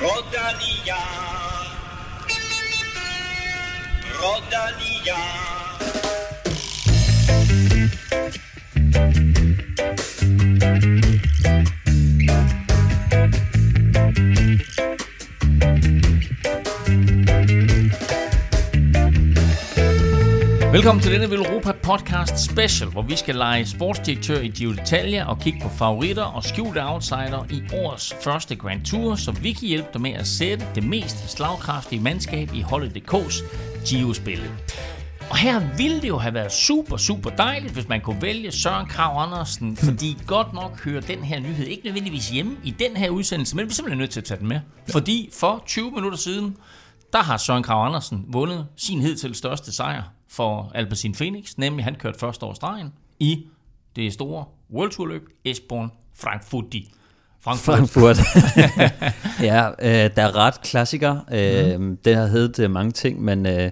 Rodalia. Rodalia. Velkommen til denne Europa Podcast Special, hvor vi skal lege sportsdirektør i Giro d'Italia og kigge på favoritter og skjulte outsider i årets første Grand Tour, så vi kan hjælpe dig med at sætte det mest slagkraftige mandskab i Holdet.dk's Giro-spillet. Og her ville det jo have været super, super dejligt, hvis man kunne vælge Søren Krav Andersen, fordi godt nok hører den her nyhed ikke nødvendigvis hjemme i den her udsendelse, men vi er simpelthen nødt til at tage den med. Fordi for 20 minutter siden, der har Søren Krav Andersen vundet sin hidtil største sejr for Alpecin Phoenix, nemlig han kørte første år stregen i det store World Tour løb Esbjørn Frankfurti. Frankfurt. Frankfurt. ja, øh, der er ret klassiker. Øh, mm. Det har heddet øh, mange ting, men, øh,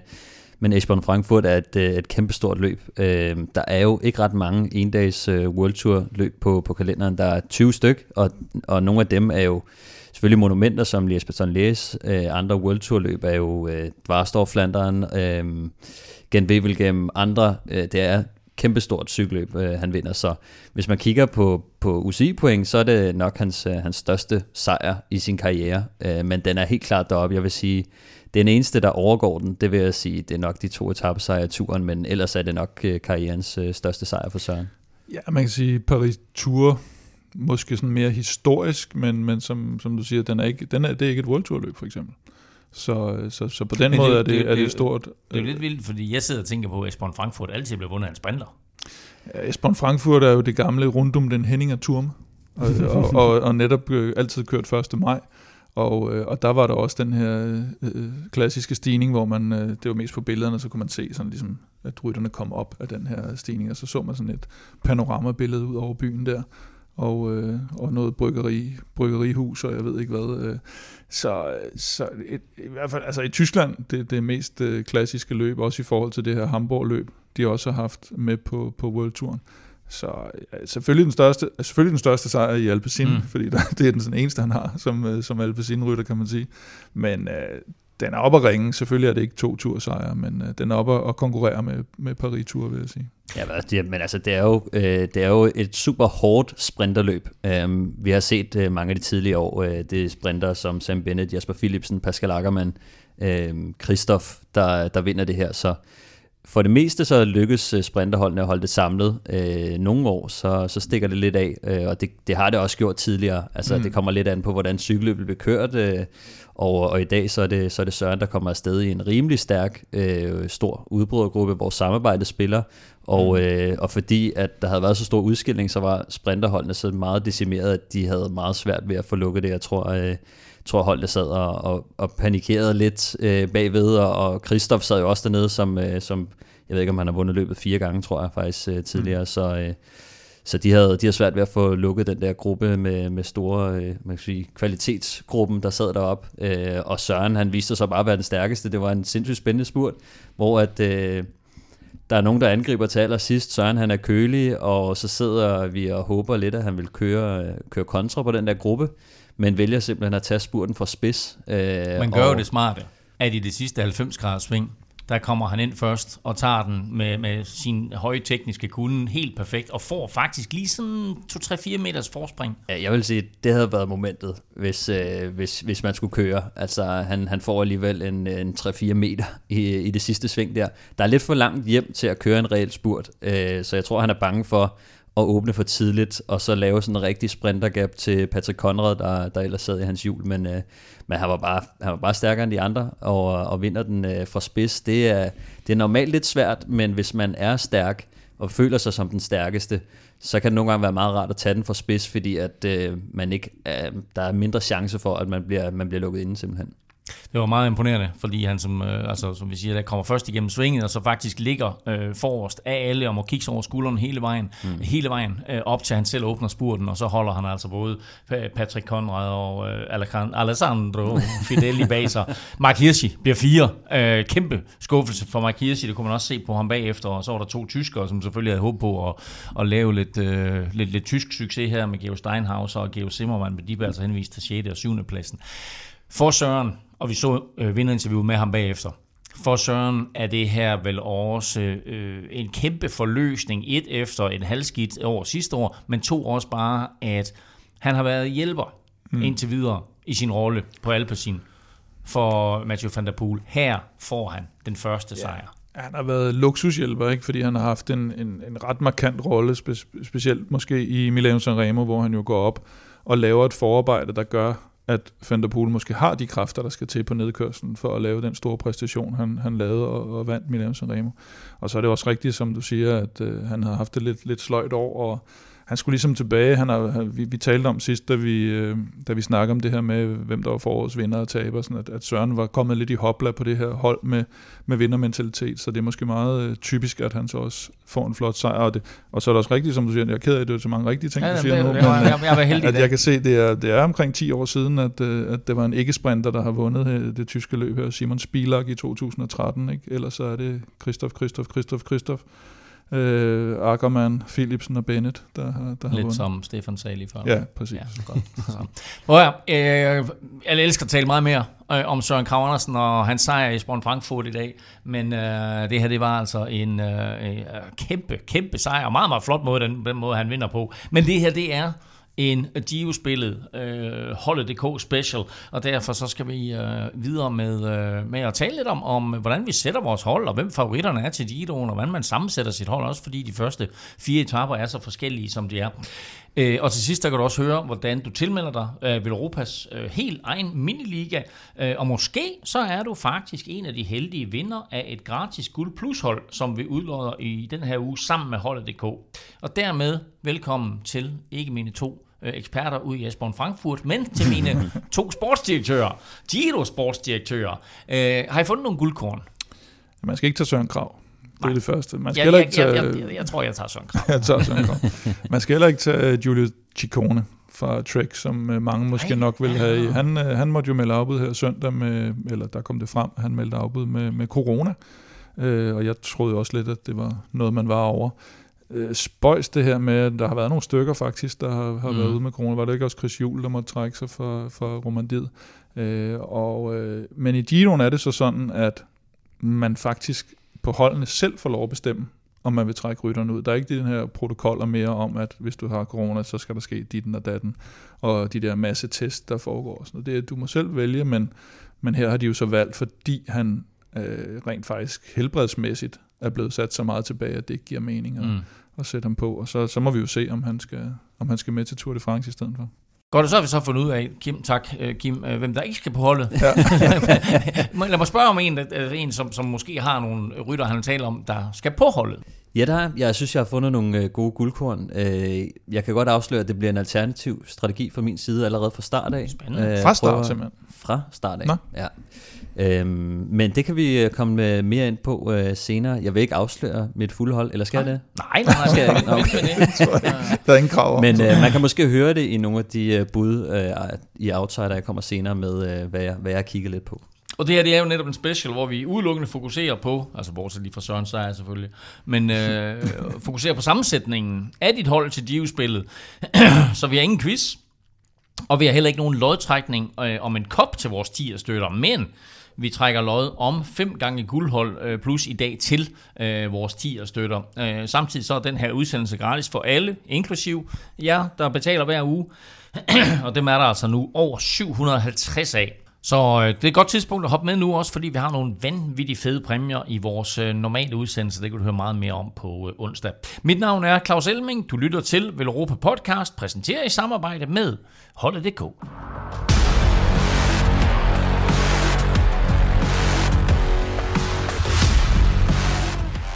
men Esbjørn Frankfurt er et, øh, et kæmpestort løb. Øh, der er jo ikke ret mange endags øh, World Tour løb på, på kalenderen. Der er 20 styk, og, og nogle af dem er jo selvfølgelig monumenter som Lies. Øh, andre World Tour løb er jo øh, Dvarstor Flanderen, øh, Gent Wevelgem, andre. Øh, det er kæmpestort cykelløb, øh, han vinder. Så hvis man kigger på, på UCI-point, så er det nok hans, øh, hans største sejr i sin karriere. Øh, men den er helt klart deroppe. Jeg vil sige, den eneste, der overgår den, det vil jeg sige, det er nok de to etappesejre i turen, men ellers er det nok øh, karrierens øh, største sejr for Søren. Ja, man kan sige Paris Tour, måske sådan mere historisk, men, men som, som du siger, den er ikke, den er, det er ikke et World Tour løb for eksempel. Så, så, så på den Men måde det, er det, det, er det stort. Det er jo lidt vildt, fordi jeg sidder og tænker på, at Esbjørn Frankfurt altid bliver vundet af en sprinter. Esbjørn Frankfurt er jo det gamle rundum den Henninger Turm, og, og, og, og netop øh, altid kørt 1. maj. Og, øh, og der var der også den her øh, klassiske stigning, hvor man, øh, det var mest på billederne, så kunne man se sådan ligesom, at rytterne kom op af den her stigning, og så så man sådan et panoramabillede ud over byen der og, øh, og noget bryggeri, bryggerihus, og jeg ved ikke hvad. Øh. Så, så et, i hvert fald, altså i Tyskland, det, det mest øh, klassiske løb, også i forhold til det her Hamburg-løb, de også har haft med på, på World Touren. Så ja, selvfølgelig, den største, selvfølgelig den største sejr i Alpecin, mm. fordi der, det er den sådan eneste, han har som, øh, som Alpecin-rytter, kan man sige. Men øh, den er oppe at ringe. Selvfølgelig er det ikke to tursejre, men øh, den er oppe at konkurrere med, med Paris-tur, vil jeg sige. Ja, men altså, det er jo, øh, det er jo et super hårdt sprinterløb. Øhm, vi har set øh, mange af de tidlige år, øh, det er sprinter som Sam Bennett, Jasper Philipsen, Pascal Ackermann, øh, Christoph, der, der vinder det her. Så for det meste så lykkes øh, sprinterholdene at holde det samlet. Øh, nogle år, så, så stikker det lidt af, øh, og det, det har det også gjort tidligere. Altså, mm. det kommer lidt an på, hvordan cykelløbet bliver kørt, øh, og, og i dag så er, det, så er det Søren, der kommer afsted i en rimelig stærk, øh, stor udbrydergruppe, hvor samarbejdet spiller, og, mm. øh, og fordi at der havde været så stor udskilling, så var sprinterholdene så meget decimeret, at de havde meget svært ved at få lukket det. Jeg tror, øh, tror holdet sad og, og, og panikerede lidt øh, bagved, og, og Christoph sad jo også dernede, som, øh, som jeg ved ikke, om han har vundet løbet fire gange, tror jeg faktisk øh, tidligere, mm. så... Øh, så de havde, de havde svært ved at få lukket den der gruppe med, med store øh, man kan sige, kvalitetsgruppen, der sad deroppe. Øh, og Søren, han viste sig bare at være den stærkeste. Det var en sindssygt spændende spurt, hvor at, øh, der er nogen, der angriber til allersidst. Søren han er kølig, og så sidder vi og håber lidt, at han vil køre, køre kontra på den der gruppe, men vælger simpelthen at tage spurten fra spids. Øh, Man gør og, jo det smarte, at i det sidste 90 graders sving, der kommer han ind først og tager den med, med sin høje tekniske kunde helt perfekt, og får faktisk lige sådan 2-3-4 meters forspring. Ja, jeg vil sige, det havde været momentet, hvis, øh, hvis, hvis man skulle køre. Altså, han, han får alligevel en, en 3-4 meter i, i det sidste sving der. Der er lidt for langt hjem til at køre en reel spurt, øh, så jeg tror, han er bange for at åbne for tidligt, og så lave sådan en rigtig sprintergap til Patrick Conrad, der, der ellers sad i hans hjul, men, øh, men han, var bare, han var bare stærkere end de andre, og, og vinder den øh, fra spids. Det er, det er normalt lidt svært, men hvis man er stærk, og føler sig som den stærkeste, så kan det nogle gange være meget rart at tage den fra spids, fordi at øh, man ikke, øh, der er mindre chance for, at man bliver, man bliver lukket inde simpelthen. Det var meget imponerende, fordi han, som, øh, altså, som vi siger, der kommer først igennem svinget, og så faktisk ligger øh, forrest af alle, og må kigge over skulderen hele vejen, mm. hele vejen øh, op til han selv åbner spurten, og så holder han altså både Patrick Conrad og øh, Alessandro Fideli bag sig. Mark Hirschi bliver fire. Øh, kæmpe skuffelse for Mark Hirschi, det kunne man også se på ham bagefter, og så var der to tyskere, som selvfølgelig havde håb på at, at lave lidt, øh, lidt, lidt tysk succes her med Geo Steinhaus og Geo Zimmermann, men de blev altså henvist til 6. og 7. pladsen. For Søren, og vi så øh, vinderinterviewet med ham bagefter, for Søren er det her vel også øh, en kæmpe forløsning. Et efter en halvskidt år sidste år, men to også bare, at han har været hjælper mm. indtil videre i sin rolle på Alpecin for Mathieu van der Poel. Her får han den første ja. sejr. Han har været luksushjælper, ikke? fordi han har haft en, en, en ret markant rolle, spe, specielt måske i Milano Sanremo, hvor han jo går op og laver et forarbejde, der gør, at Van der Poel måske har de kræfter, der skal til på nedkørslen for at lave den store præstation, han, han lavede og, og vandt Milano Sanremo. Og så er det også rigtigt, som du siger, at øh, han har haft det lidt, lidt sløjt år, og han skulle ligesom tilbage. Han har, vi, vi talte om sidst, da vi, øh, da vi snakkede om det her med, hvem der var forårets vinder og taber, sådan at, at Søren var kommet lidt i hopla på det her hold med, med vindermentalitet, så det er måske meget øh, typisk, at han så også får en flot sejr. Og, det, og så er det også rigtigt, som du siger, jeg er ked af, at det er så mange rigtige ting, ja, du siger det, nu, men jeg, jeg, heldig at jeg kan se, det er, det er omkring 10 år siden, at, øh, at det var en ikke-sprinter, der har vundet det, det tyske løb her, Simon Spilak i 2013, ikke? ellers så er det Christoph, Christoph, Christoph, Christoph, øh, Ackermann, Philipsen og Bennett, der, der har Lidt vundet. som Stefan sagde lige før. Ja, præcis. Ja, godt. Så. ja, øh, jeg elsker at tale meget mere øh, om Søren Krav Andersen og hans sejr i Sporn Frankfurt i dag, men øh, det her det var altså en øh, øh, kæmpe, kæmpe sejr, og meget, meget flot måde, den, den måde han vinder på. Men det her, det er en Dio-spillet øh, Holdet.dk special, og derfor så skal vi øh, videre med, øh, med at tale lidt om, om, hvordan vi sætter vores hold, og hvem favoritterne er til Dio'en, og hvordan man sammensætter sit hold, også fordi de første fire etaper er så forskellige, som de er. Øh, og til sidst der kan du også høre, hvordan du tilmelder dig øh, ved Europas øh, helt egen miniliga, øh, og måske så er du faktisk en af de heldige vinder af et gratis guld plus hold, som vi udlodder i den her uge sammen med Holdet.dk. Og dermed velkommen til ikke mine to øh, eksperter ud i Esbjerg Frankfurt, men til mine to sportsdirektører, Giro sportsdirektører. Øh, har I fundet nogle guldkorn? Man skal ikke tage Søren Krav. Det er det første. Man skal ja, heller ikke tage... Jeg, jeg, jeg, jeg tror, jeg tager Søren Krav. jeg tager Søren Krav. Man skal heller ikke tage Giulio Ciccone fra Trek, som øh, mange måske Ej, nok vil have. Han, øh, han måtte jo melde afbud her søndag, med, eller der kom det frem, han meldte afbud med, med corona. Øh, og jeg troede også lidt, at det var noget, man var over øh, spøjs det her med, der har været nogle stykker faktisk, der har, har mm. været ude med corona. Var det ikke også Chris Juhl, der måtte trække sig for, for Romandiet? Øh, og, øh, men i Giroen er det så sådan, at man faktisk på holdene selv får lov at bestemme, om man vil trække rytterne ud. Der er ikke den her protokoller mere om, at hvis du har corona, så skal der ske ditten og datten, og de der masse test, der foregår. Sådan det er, du må selv vælge, men, men her har de jo så valgt, fordi han øh, rent faktisk helbredsmæssigt er blevet sat så meget tilbage, at det ikke giver mening at, mm. at sætte ham på. Og så, så må vi jo se, om han, skal, om han skal med til Tour de France i stedet for. Godt, så har vi så fundet ud af, Kim, tak, øh, Kim, øh, hvem der ikke skal på holdet. Ja. Lad mig spørge om en, en som, som måske har nogle rytter, han taler om, der skal på holdet. Ja, der er. Jeg synes, jeg har fundet nogle øh, gode guldkorn. Jeg kan godt afsløre, at det bliver en alternativ strategi fra min side allerede fra start af. Spændende. Fra start simpelthen? Fra start af, Nå. ja. Øhm, men det kan vi øh, komme med mere ind på øh, senere. Jeg vil ikke afsløre mit fulde hold, eller skal nej. jeg det? Nej, nej, nej. Skal jeg ikke? Okay. der er ingen krav Men øh, man kan måske høre det i nogle af de øh, bud øh, i Outsider, jeg kommer senere med, øh, hvad, jeg, hvad jeg kigger lidt på. Og det her det er jo netop en special, hvor vi udelukkende fokuserer på, altså bortset lige fra Søren Seier selvfølgelig, men øh, fokuserer på sammensætningen af dit hold til Dio-spillet. Så vi har ingen quiz, og vi har heller ikke nogen lodtrækning øh, om en kop til vores 10 støtter, men vi trækker lod om fem gange guldhold øh, plus i dag til øh, vores 10 støtter. Øh, samtidig så er den her udsendelse gratis for alle, inklusiv jer, der betaler hver uge. og dem er der altså nu over 750 af. Så øh, det er et godt tidspunkt at hoppe med nu også, fordi vi har nogle vanvittigt fede præmier i vores øh, normale udsendelse. Det kan du høre meget mere om på øh, onsdag. Mit navn er Claus Elming. Du lytter til Velropa Podcast, præsenteret i samarbejde med Holdet.dk.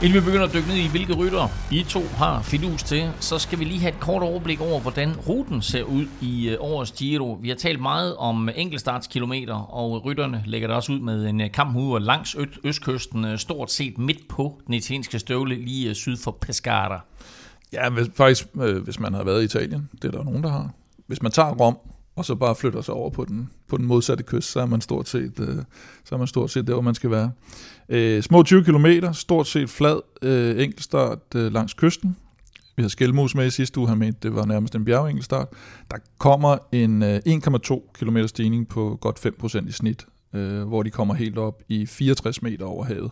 Inden vi begynder at dykke ned i, hvilke rytter I to har fidus til, så skal vi lige have et kort overblik over, hvordan ruten ser ud i øh, årets Giro. Vi har talt meget om enkeltstartskilometer, og rytterne lægger der også ud med en øh, kamphuder langs østkysten, øh, stort set midt på den italienske støvle, lige syd for Pescara. Ja, hvis, faktisk, hvis man har været i Italien, det er der nogen, der har. Hvis man tager Rom, og så bare flytter sig over på den, på den modsatte kyst, så er man stort set, øh, så er man stort set der, hvor man skal være. Øh, små 20 km, stort set flad øh, enkeltstart øh, langs kysten. Vi havde Skelmos med i sidste uge, han mente, det var nærmest en bjergenkeltstart. Der kommer en øh, 1,2 km stigning på godt 5% i snit, øh, hvor de kommer helt op i 64 meter over havet.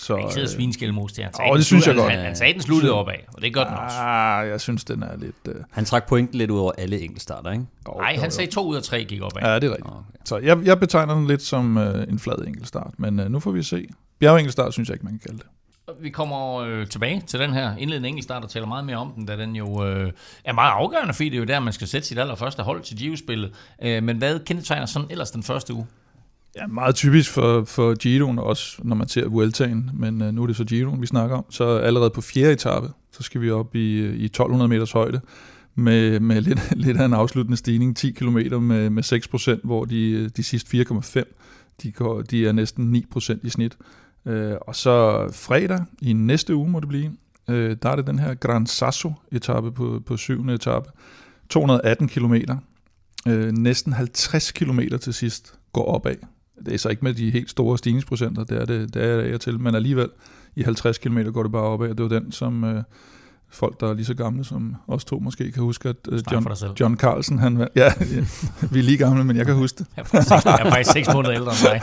Så, ikke sidde og svine Skelmos til. Sagde, det synes jeg godt. Han, han sagde, den sluttede opad, og det er godt nok. Ah, jeg synes, den er lidt... Uh... Han trak pointen lidt ud over alle enkeltstarter, ikke? Nej, han sagde to ud af tre gik opad. Ja, det er rigtigt. Okay. Så jeg, jeg betegner den lidt som uh, en flad enkeltstart, men uh, nu får vi se. Bjergenkelstart synes jeg ikke, man kan kalde det. Vi kommer øh, tilbage til den her indledende enkeltstart og taler meget mere om den, da den jo øh, er meget afgørende, fordi det er jo der, man skal sætte sit allerførste hold til Giro-spillet. Øh, men hvad kendetegner sådan ellers den første uge? Ja, meget typisk for, for Giroen, også når man ser Vueltaen, men øh, nu er det så Giroen, vi snakker om. Så allerede på fjerde etape, så skal vi op i, øh, i 1200 meters højde med, med lidt, lidt af en afsluttende stigning, 10 km med, med 6 procent, hvor de, øh, de sidste 4,5, de, går, de er næsten 9 procent i snit. Øh, og så fredag i næste uge må det blive, øh, der er det den her Gran Sasso-etape på, på syvende etape. 218 km, øh, næsten 50 km til sidst går opad. Det er så ikke med de helt store stigningsprocenter, det er det, det er jeg til, men alligevel i 50 km går det bare opad, og det var den, som øh, folk, der er lige så gamle som os to måske, kan huske, at øh, John, John Carlsen, han ja, ja, vi er lige gamle, men jeg kan huske det. Jeg er faktisk seks måneder ældre end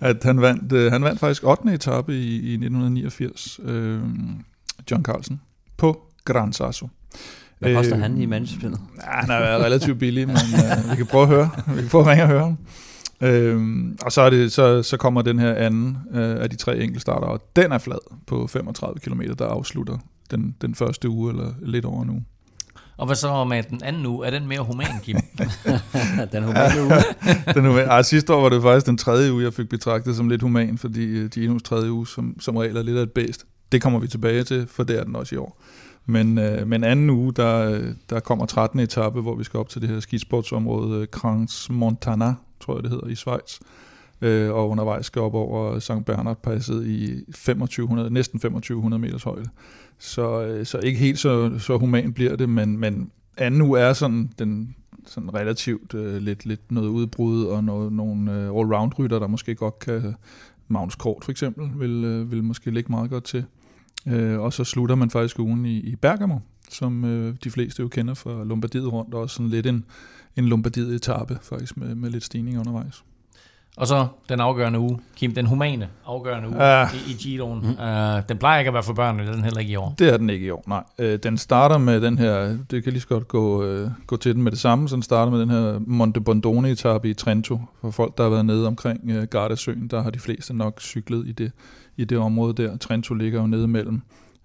mig. at han vandt, øh, han vandt faktisk 8. etape i, i 1989, øh, John Carlsen, på Gran Sasso. Hvad koster øh, han i managespillet? Ja, han er relativt billig, men øh, vi kan prøve at høre. Vi kan prøve at ringe og høre ham. Øhm, og så, er det, så, så kommer den her anden øh, af de tre enkeltstarter, og den er flad på 35 km, der afslutter den, den første uge, eller lidt over uge. Og hvad så med den anden uge? Er den mere human, Kim? den humane uge? den humane. Ej, sidste år var det faktisk den tredje uge, jeg fik betragtet som lidt human, fordi Ginos tredje uge som, som regel er lidt af et bedst. Det kommer vi tilbage til, for det er den også i år. Men, øh, men anden uge, der, der kommer 13. etape, hvor vi skal op til det her skisportsområde, øh, Crans Montana, tror jeg det hedder, i Schweiz. Øh, og undervejs skal op over St. Bernard passet i 2500, næsten 2500 meters højde. Så, øh, så ikke helt så, så human bliver det, men, men anden uge er sådan den sådan relativt øh, lidt, lidt noget udbrud og noget, nogle øh, allround-rytter, der måske godt kan, Magnus Kort for eksempel, vil, øh, vil måske ligge meget godt til. Øh, og så slutter man faktisk ugen i, i Bergamo, som øh, de fleste jo kender fra Lombardiet rundt, og også sådan lidt en, en Lombardiet-etappe faktisk med, med lidt stigning undervejs. Og så den afgørende uge, Kim, den humane afgørende uge ja. i, i Giroen. Mm. Uh, den plejer ikke at være for børn, det er den heller ikke i år. Det er den ikke i år, nej. Uh, den starter med den her, det kan lige så godt gå, uh, gå til den med det samme, så den starter med den her Monte Bondone etape i Trento. For folk, der har været nede omkring uh, Gardasøen, der har de fleste nok cyklet i det, i det område der. Trento ligger jo nede mellem,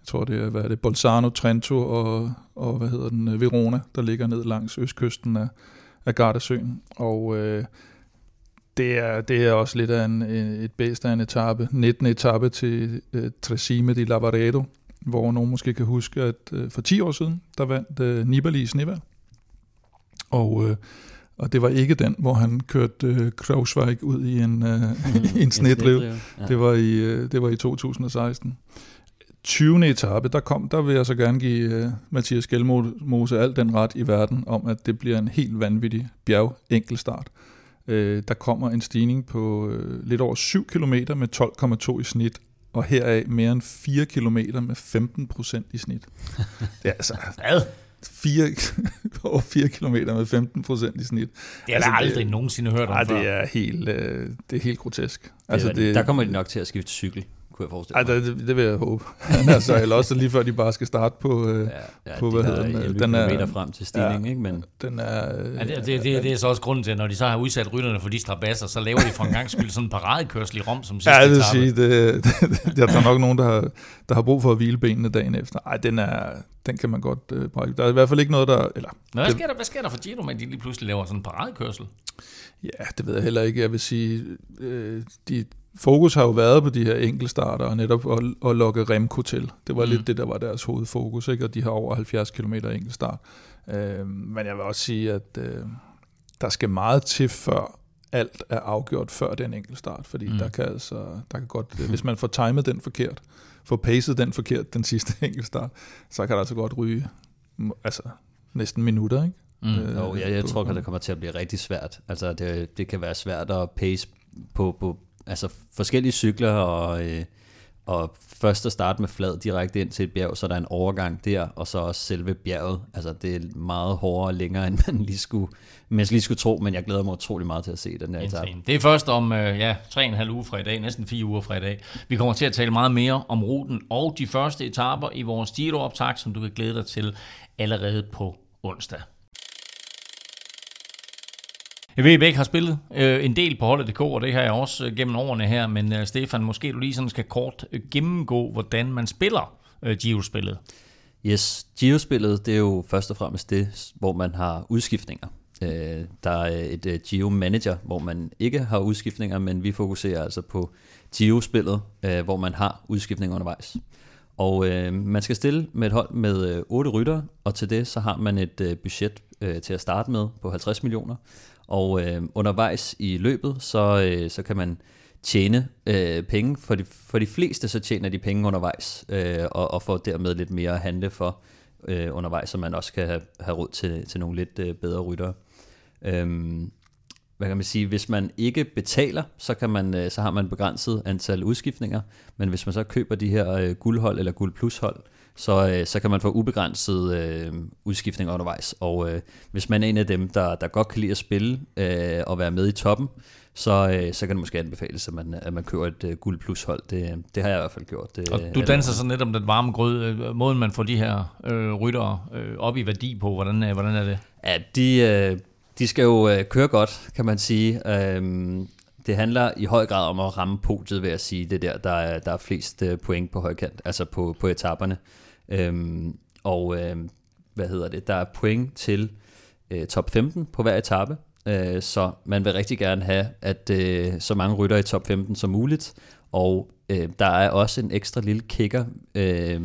jeg tror det er, hvad er det, Bolzano, Trento og, og hvad hedder den, Verona, der ligger ned langs østkysten af, af Gardasøen. Og øh, det, er, det er også lidt af en, et bedst af en etape. 19. etape til øh, Tresime di Lavaredo, hvor nogen måske kan huske, at øh, for 10 år siden, der vandt øh, Nibali i snevær. Og, øh, og det var ikke den, hvor han kørte øh, Krausweig ud i en, øh, mm, en snedriv. Ja. Det, var i, øh, det var i 2016. 20. etape, der kom, der vil jeg så gerne give uh, Mathias Gjelmose al den ret i verden om, at det bliver en helt vanvittig bjerg enkeltstart. Uh, der kommer en stigning på uh, lidt over 7 km med 12,2 i snit, og heraf mere end 4 km med 15 procent i snit. Det er altså... Hvad? 4, over 4 km med 15 procent i snit. Det har altså, jeg aldrig det, nogensinde hørt om ej, før. det er helt, uh, det er helt grotesk. Altså, det, det, der kommer de nok til at skifte cykel kunne jeg forestille mig. Ej, det, det vil jeg håbe. altså, eller også lige før de bare skal starte på, øh, ja, ja, på hvad hedder den? Den er meter frem til stigning, ja, ikke? Men, den er, øh, ja, det, det, det, det, er så også grunden til, at når de så har udsat rytterne for de strabasser, så laver de for en gang skyld sådan en paradekørsel i Rom som sidste Ja, det vil sige, det, det, der er nok nogen, der har, der har brug for at hvile benene dagen efter. Ej, den er, den kan man godt øh, brække. Der er i hvert fald ikke noget, der... Eller, Men hvad sker der, hvad sker der for Giro, med at de lige pludselig laver sådan en paradekørsel? Ja, det ved jeg heller ikke. Jeg vil sige, øh, de, fokus har jo været på de her enkeltstarter og netop at, at lokke Remco til. Det var mm. lidt det, der var deres hovedfokus, ikke? og de har over 70 km enkeltstart. Øh, men jeg vil også sige, at øh, der skal meget til før alt er afgjort før den enkeltstart, fordi mm. der kan altså, der kan godt, hvis man får timet den forkert, får pacet den forkert, den sidste enkeltstart, så kan der altså godt ryge altså, næsten minutter, ikke? Mm. Øh, jo, jeg, jeg tror, at det kommer til at blive rigtig svært. Altså, det, det kan være svært at pace på, på altså forskellige cykler og, øh, og først at starte med flad direkte ind til et bjerg, så er der en overgang der, og så også selve bjerget. Altså det er meget hårdere og længere, end man lige skulle, man lige skulle tro, men jeg glæder mig utrolig meget til at se den her etape. Det er først om øh, ja, 3,5 uger fra i dag, næsten 4 uger fra i dag. Vi kommer til at tale meget mere om ruten og de første etaper i vores Giro-optag, som du kan glæde dig til allerede på onsdag. Jeg ved, at har spillet øh, en del på holdet.dk, og det har jeg også øh, gennem årene her, men øh, Stefan, måske du lige sådan skal kort øh, gennemgå, hvordan man spiller øh, Giro-spillet. Yes, Giro-spillet, det er jo først og fremmest det, hvor man har udskiftninger. Øh, der er et øh, Geo-manager, hvor man ikke har udskiftninger, men vi fokuserer altså på Geo-spillet, øh, hvor man har udskiftninger undervejs. Og øh, man skal stille med et hold med øh, 8 rytter, og til det så har man et øh, budget øh, til at starte med på 50 millioner. Og øh, undervejs i løbet, så, øh, så kan man tjene øh, penge. For de, for de fleste, så tjener de penge undervejs, øh, og, og får dermed lidt mere at handle for øh, undervejs, så man også kan have, have råd til, til nogle lidt øh, bedre ryttere. Øhm, hvad kan man sige, hvis man ikke betaler, så, kan man, øh, så har man begrænset antal udskiftninger, men hvis man så køber de her øh, guldhold eller guld plus hold, så, øh, så kan man få ubegrænset øh, udskiftning undervejs. Og øh, hvis man er en af dem, der, der godt kan lide at spille øh, og være med i toppen, så, øh, så kan det måske anbefales, at man, at man køber et øh, guld plus hold. Det, det har jeg i hvert fald gjort. Det, og du danser så netop den varme grød. Øh, måden man får de her øh, ryttere øh, op i værdi på, hvordan, øh, hvordan er det? Ja, de, øh, de skal jo øh, køre godt, kan man sige. Øhm, det handler i høj grad om at ramme podiet, vil jeg sige. Det der, der er, der er flest øh, point på højkant, altså på, på etaperne. Øhm, og øh, hvad hedder det? Der er point til øh, top 15 på hver etape. Øh, så man vil rigtig gerne have, at øh, så mange rytter i top 15 som muligt. Og øh, der er også en ekstra lille kicker. Øh,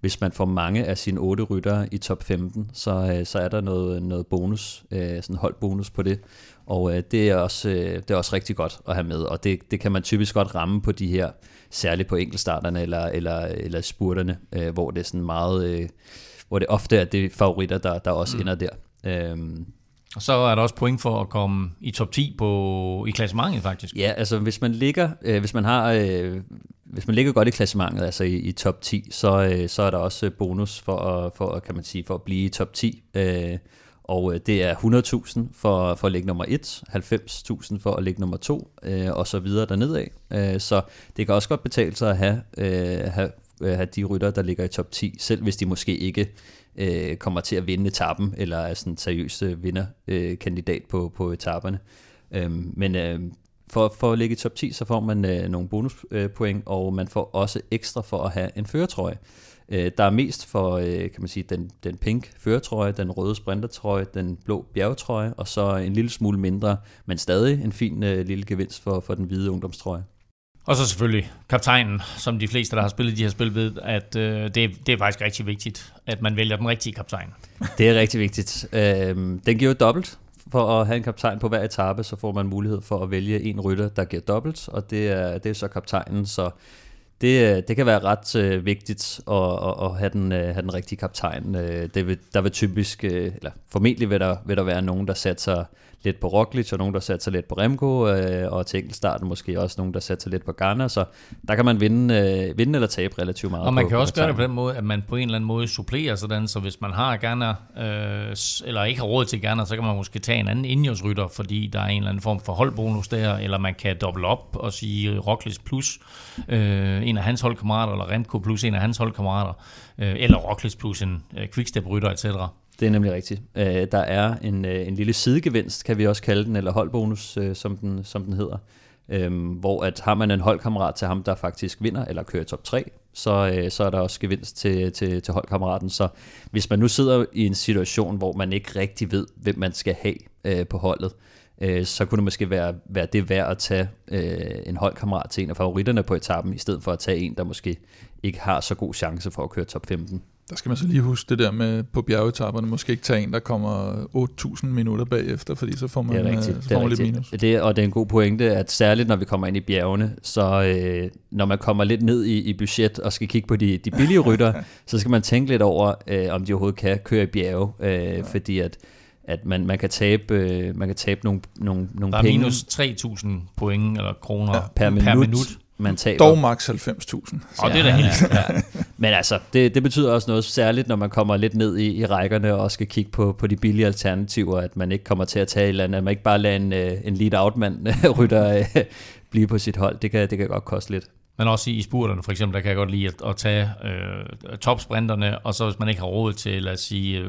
hvis man får mange af sine otte ryttere i top 15, så, øh, så er der noget, noget bonus, øh, sådan holdbonus på det. Og øh, det, er også, øh, det er også rigtig godt at have med, og det, det kan man typisk godt ramme på de her, særligt på enkeltstarterne eller, eller, eller spurterne, øh, hvor det er sådan meget, øh, hvor det ofte er det favoritter, der, der også mm. ender der. Øhm, og så er der også point for at komme i top 10 på, i klassementet faktisk. Ja, altså hvis man ligger, øh, hvis man har, øh, hvis man ligger godt i klassementet, altså i, i top 10, så, øh, så er der også bonus for at, for, kan man sige, for at blive i top 10. Øh, og øh, det er 100.000 for, for at ligge nummer 1, 90.000 for at ligge nummer 2, øh, og så videre derned af. Øh, så det kan også godt betale sig at have, øh, have, øh, have de rytter, der ligger i top 10, selv hvis de måske ikke øh, kommer til at vinde etappen, eller er sådan en seriøs vinderkandidat øh, på, på etaperne. Øh, men øh, for, for at ligge i top 10, så får man øh, nogle bonuspoint, øh, og man får også ekstra for at have en føretrøje. Øh, der er mest for, øh, kan man sige, den, den pink føretrøje, den røde sprintertrøje, den blå bjergetrøje, og så en lille smule mindre, men stadig en fin øh, lille gevinst for, for den hvide ungdomstrøje. Og så selvfølgelig kaptajnen, som de fleste, der har spillet de her spil, ved, at øh, det, det er faktisk rigtig vigtigt, at man vælger den rigtige kaptajn. Det er rigtig vigtigt. Øh, den giver dobbelt. For at have en kaptajn på hver etape, så får man mulighed for at vælge en rytter, der giver dobbelt, og det er, det er så kaptajnen. Så det, øh, det kan være ret øh, vigtigt at, at, at have, den, øh, have den rigtige kaptajn. Øh, det vil, der vil typisk, øh, eller formentlig vil der, vil der være nogen, der sætter lidt på Roglic, og nogen, der satte sig lidt på Remco, øh, og til enkeltstarten måske også nogen, der satte sig lidt på Garner, så der kan man vinde, øh, vinde eller tabe relativt meget. Og man på, kan også gøre det på den måde, at man på en eller anden måde supplerer sådan, så hvis man har Garner, øh, eller ikke har råd til Garner, så kan man måske tage en anden indjørsrytter, fordi der er en eller anden form for holdbonus der, eller man kan doble op og sige Roglic plus øh, en af hans holdkammerater, eller Remco plus en af hans holdkammerater, øh, eller Roglic plus en øh, quickstep-rytter, etc. Det er nemlig rigtigt. Øh, der er en, øh, en lille sidegevinst, kan vi også kalde den, eller holdbonus, øh, som, den, som den hedder. Øhm, hvor at har man en holdkammerat til ham, der faktisk vinder, eller kører top 3, så, øh, så er der også gevinst til, til, til holdkammeraten. Så hvis man nu sidder i en situation, hvor man ikke rigtig ved, hvem man skal have øh, på holdet, øh, så kunne det måske være, være det værd at tage øh, en holdkammerat til en af favoritterne på etappen, i stedet for at tage en, der måske ikke har så god chance for at køre top 15. Der skal man så lige huske det der med på bjergetapperne, måske ikke tage en, der kommer 8.000 minutter bagefter, fordi så får man, det er rigtigt. Så får man lidt minus. Det, og det er en god pointe, at særligt når vi kommer ind i bjergene, så øh, når man kommer lidt ned i, i budget og skal kigge på de, de billige rytter, så skal man tænke lidt over, øh, om de overhovedet kan køre i bjerge, øh, ja. fordi at at man, man kan tabe, øh, man kan tabe nogle, nogle, nogle der penge. Der er minus 3.000 point eller kroner ja, per, minut, per minut man taber. Dog maks 90.000. Og det er da helt... Ja. Men altså, det, det betyder også noget særligt, når man kommer lidt ned i, i rækkerne og skal kigge på, på de billige alternativer, at man ikke kommer til at tage et eller andet, at man ikke bare lader en, øh, en lead-out-mand rytter øh, blive på sit hold. Det kan, det kan godt koste lidt. Men også i spurterne for eksempel, der kan jeg godt lide at, at tage øh, topsprinterne, og så hvis man ikke har råd til, lad os sige, øh,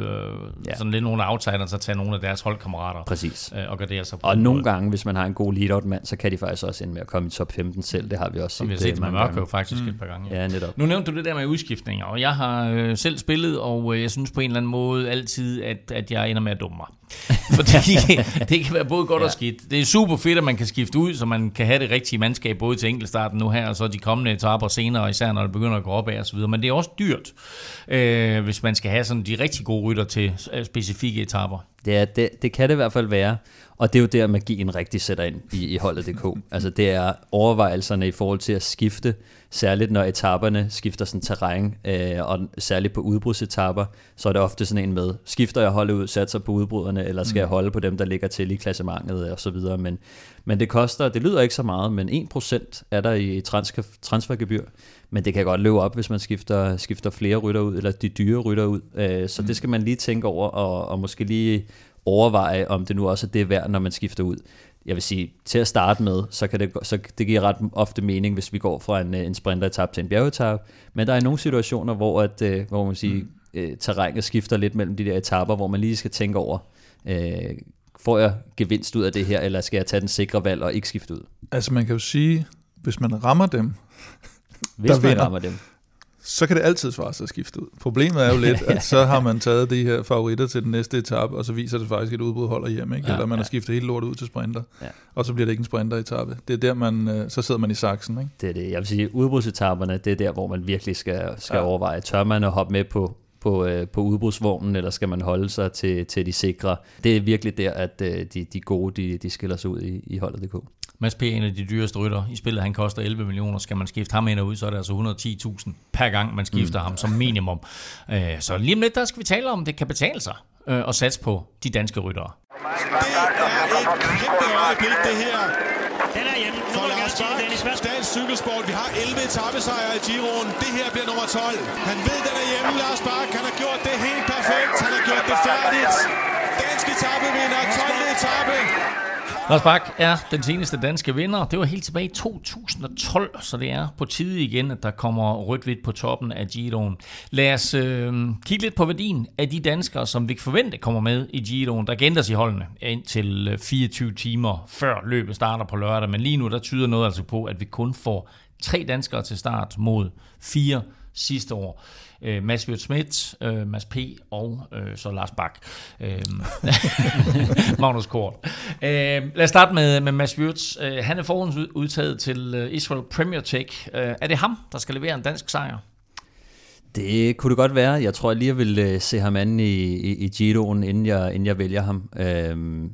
ja. sådan lidt nogle af outsiderne, så tage nogle af deres holdkammerater. Præcis. Øh, og gardere sig på Og nogle gange, hvis man har en god lead mand, så kan de faktisk også ende med at komme i top 15 selv. Det har vi også Som vi har set, set med Mørkøv faktisk mm. et par gange. Ja. ja, netop. Nu nævnte du det der med udskiftninger, og jeg har øh, selv spillet, og øh, jeg synes på en eller anden måde altid, at, at jeg ender med at dumme mig. Fordi det kan være både godt ja. og skidt. Det er super fedt, at man kan skifte ud, så man kan have det rigtige mandskab, både til enkeltstarten nu her, og så de kommende etaper senere, især når det begynder at gå op af osv. Men det er også dyrt, øh, hvis man skal have sådan de rigtig gode rytter til øh, specifikke etaper. Det, er, det, det kan det i hvert fald være. Og det er jo der, magien rigtig sætter ind i, i holdet.dk. Altså det er overvejelserne i forhold til at skifte, særligt når etaperne skifter sådan terræn, øh, og særligt på udbrudsetapper, så er det ofte sådan en med, skifter jeg holdet ud, satser på udbruderne, eller skal mm. jeg holde på dem, der ligger til i klassementet og så videre. Men, men det koster, det lyder ikke så meget, men 1% er der i transfer, transfergebyr, men det kan godt løbe op, hvis man skifter, skifter flere rytter ud, eller de dyre rytter ud. Øh, så mm. det skal man lige tænke over, og, og måske lige overveje, om det nu også er det værd, når man skifter ud. Jeg vil sige, til at starte med, så kan det, så det giver ret ofte mening, hvis vi går fra en, en sprinteretap til en bjergetap. Men der er nogle situationer, hvor, at, øh, hvor man siger, mm. terrænet skifter lidt mellem de der etapper, hvor man lige skal tænke over, øh, får jeg gevinst ud af det her, eller skal jeg tage den sikre valg og ikke skifte ud? Altså man kan jo sige, hvis man rammer dem, hvis der man vinder, rammer dem, så kan det altid svare sig at skifte ud. Problemet er jo lidt, at så har man taget de her favoritter til den næste etape, og så viser det faktisk, at et udbrud holder hjemme, ikke? Ja, eller man ja. har skiftet hele lortet ud til sprinter, ja. og så bliver det ikke en sprinter-etappe. Det er der, man, øh, så sidder man i saksen. Ikke? Det er det. Jeg vil sige, udbrudsetapperne, det er der, hvor man virkelig skal, skal ja. overveje. Tør man at hoppe med på, på, øh, på udbrudsvognen, eller skal man holde sig til, til de sikre? Det er virkelig der, at øh, de, de gode, de, de skiller sig ud i, i holdet.dk. Mads P. en af de dyreste rytter i spillet, han koster 11 millioner. Skal man skifte ham ind og ud, så er det altså 110.000 per gang, man skifter mm. ham som minimum. Øh, så lige om lidt, der skal vi tale om, det kan betale sig øh, at satse på de danske ryttere. Det er et kæmpe øjeblik, det her. Den er hjemme. For Lars Bak, Dansk Cykelsport. Vi har 11 etappesejre i Giroen. Det her bliver nummer 12. Han ved, den er hjemme, Lars Bak. Han har gjort det helt perfekt. Han har gjort det færdigt. Dansk etappevinder, 12. etape. Lars Bak er den seneste danske vinder. Det var helt tilbage i 2012, så det er på tide igen, at der kommer rødt-hvidt på toppen af Giroen. Lad os øh, kigge lidt på værdien af de danskere, som vi kan forvente kommer med i Giroen. Der gænder sig holdene indtil 24 øh, timer før løbet starter på lørdag, men lige nu der tyder noget altså på, at vi kun får tre danskere til start mod fire sidste år øh, Mads Wirt Schmidt, øh, Mads P. og øh, så Lars Bak. Øh, Magnus Kort. Øh, lad os starte med, med Mads Wirtz. Øh, han er forhåndsudtaget til øh, Israel Premier Tech. Øh, er det ham, der skal levere en dansk sejr? Det kunne det godt være. Jeg tror, jeg lige vil øh, se ham anden i, i, i Giroen, inden jeg, inden jeg vælger ham. Øhm,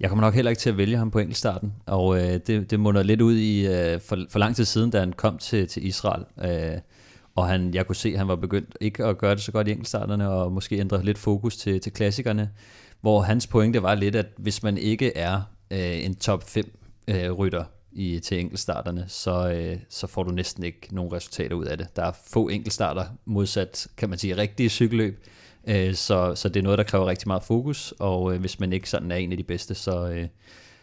jeg kommer nok heller ikke til at vælge ham på enkeltstarten, og øh, det, det munder lidt ud i øh, for, for lang tid siden, da han kom til, til Israel. Øh, og han, jeg kunne se, at han var begyndt ikke at gøre det så godt i enkeltstarterne, og måske ændre lidt fokus til, til klassikerne, hvor hans pointe var lidt, at hvis man ikke er øh, en top 5 øh, rytter i, til enkeltstarterne, så, øh, så får du næsten ikke nogen resultater ud af det. Der er få enkeltstarter modsat, kan man sige, rigtige cykelløb, øh, så, så det er noget, der kræver rigtig meget fokus, og øh, hvis man ikke sådan er en af de bedste, så, øh,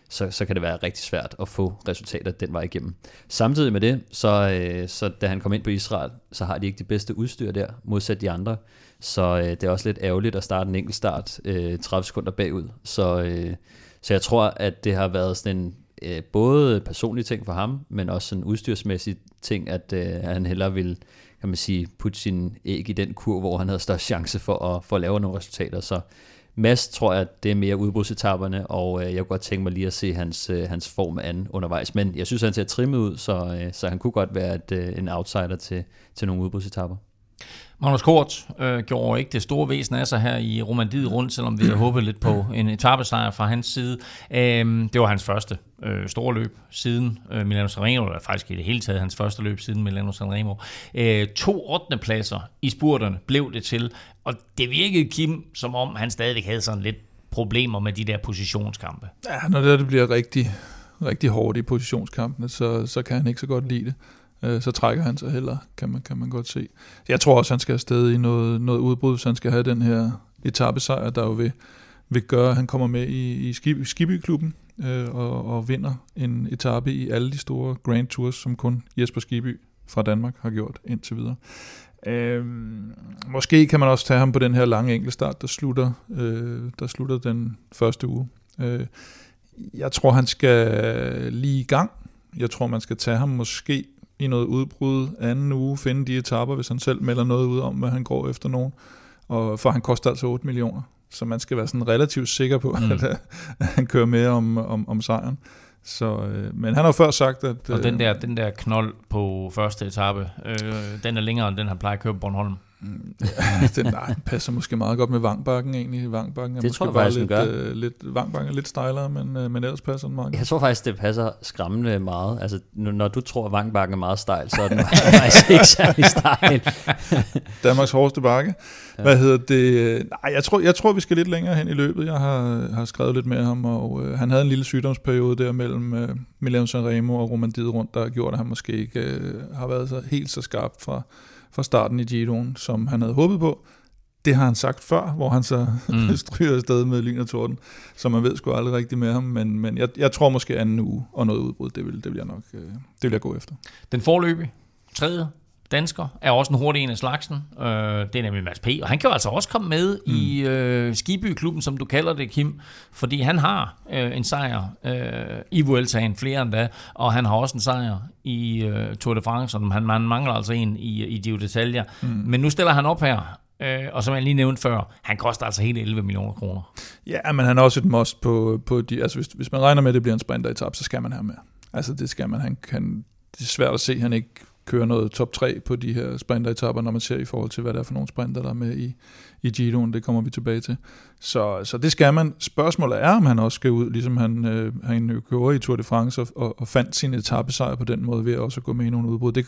så, så kan det være rigtig svært at få resultater den vej igennem. Samtidig med det, så, øh, så da han kom ind på Israel, så har de ikke det bedste udstyr der, modsat de andre. Så øh, det er også lidt ærgerligt at starte en enkelt start øh, 30 sekunder bagud. Så, øh, så jeg tror, at det har været sådan en øh, både personlig ting for ham, men også en udstyrsmæssig ting, at øh, han hellere vil kan man sige, putte sin æg i den kur, hvor han havde størst chance for at, for at lave nogle resultater. Så Mads tror jeg, det er mere udbrudsetapperne, og øh, jeg kunne godt tænke mig lige at se hans, øh, hans form an undervejs. Men jeg synes, han ser trimmet ud, så, øh, så han kunne godt være et, øh, en outsider til, til nogle udbrudsetapper. Magnus Kort øh, gjorde ikke det store væsen af sig her i Romandiet rundt, selvom vi havde håbet lidt på en etappesejr fra hans side. Øh, det var hans første øh, store løb siden øh, Milano Sanremo, eller faktisk i det hele taget hans første løb siden Milano Sanremo. Øh, to 8. pladser i spurterne blev det til, og det virkede Kim, som om han stadigvæk havde sådan lidt problemer med de der positionskampe. Ja, når det, det bliver rigtig rigtig hårdt i positionskampene, så, så kan han ikke så godt lide det. Øh, så trækker han sig heller, kan man, kan man godt se. Jeg tror også, han skal afsted i noget, noget udbrud, så han skal have den her etappesejr, der jo vil, vil gøre, at han kommer med i, i Skiby-klubben øh, og, og vinder en etape i alle de store Grand Tours, som kun Jesper Skiby fra Danmark har gjort indtil videre. Øh, måske kan man også tage ham på den her lange enkeltstart, der slutter, øh, der slutter den første uge. Øh, jeg tror, han skal lige i gang. Jeg tror, man skal tage ham måske i noget udbrud anden uge, finde de etapper, hvis han selv melder noget ud om, hvad han går efter nogen. Og for han koster altså 8 millioner. Så man skal være sådan relativt sikker på, mm. at, at han kører med om, om, om sejren. Så, øh, men han har før sagt, at... Og den, øh, der, den der knold på første etape, øh, den er længere end den, han plejer at køre på Bornholm. Mm, ja, den, nej, passer måske meget godt med Vangbakken egentlig. Vangbakken er det måske tror jeg faktisk, lidt, gør. Øh, lidt, Vangbakken er lidt stejlere, men, øh, men ellers passer den meget godt. Jeg tror faktisk, det passer skræmmende meget. Altså, når du tror, at Vangbakken er meget stejl, så er den faktisk ikke særlig stejl. Danmarks hårdeste bakke. Ja. Hvad hedder det? Nej, jeg tror, jeg tror, vi skal lidt længere hen i løbet. Jeg har, har skrevet lidt med ham, og øh, han havde en lille sygdomsperiode der mellem øh, Milano Sanremo og Romandiet rundt, der gjort, at han måske ikke øh, har været så helt så skarp fra fra starten i Giroen, som han havde håbet på. Det har han sagt før, hvor han så mm. stryger afsted med lyn og torden, så man ved sgu aldrig rigtigt med ham, men, men jeg, jeg tror måske anden uge og noget udbrud, det vil, det vil jeg nok øh, det vil jeg gå efter. Den forløbige, tredje dansker, er også en hurtig en af slagsen. Øh, det er nemlig Mads P. Og han kan jo altså også komme med mm. i øh, Skiby-klubben, som du kalder det, Kim. Fordi han har øh, en sejr øh, i Vueltaen, flere end da. Og han har også en sejr i øh, Tour de France, og han, man mangler altså en i, i Giro d'Italia. Mm. Men nu stiller han op her, Øh, og som jeg lige nævnte før, han koster altså hele 11 millioner kroner. Ja, men han har også et must på, på de, altså hvis, hvis man regner med, at det bliver en sprinter i så skal man have med. Altså det skal man, han kan, det er svært at se, at han ikke køre noget top 3 på de her sprinteretapper, når man ser i forhold til, hvad der er for nogle sprinter, der er med i, i Giroen. Det kommer vi tilbage til. Så, så det skal man. Spørgsmålet er, om han også skal ud, ligesom han, øh, han gjorde i Tour de France, og, og, og fandt sin etappesejr på den måde ved at også gå med i nogle udbrud. Det,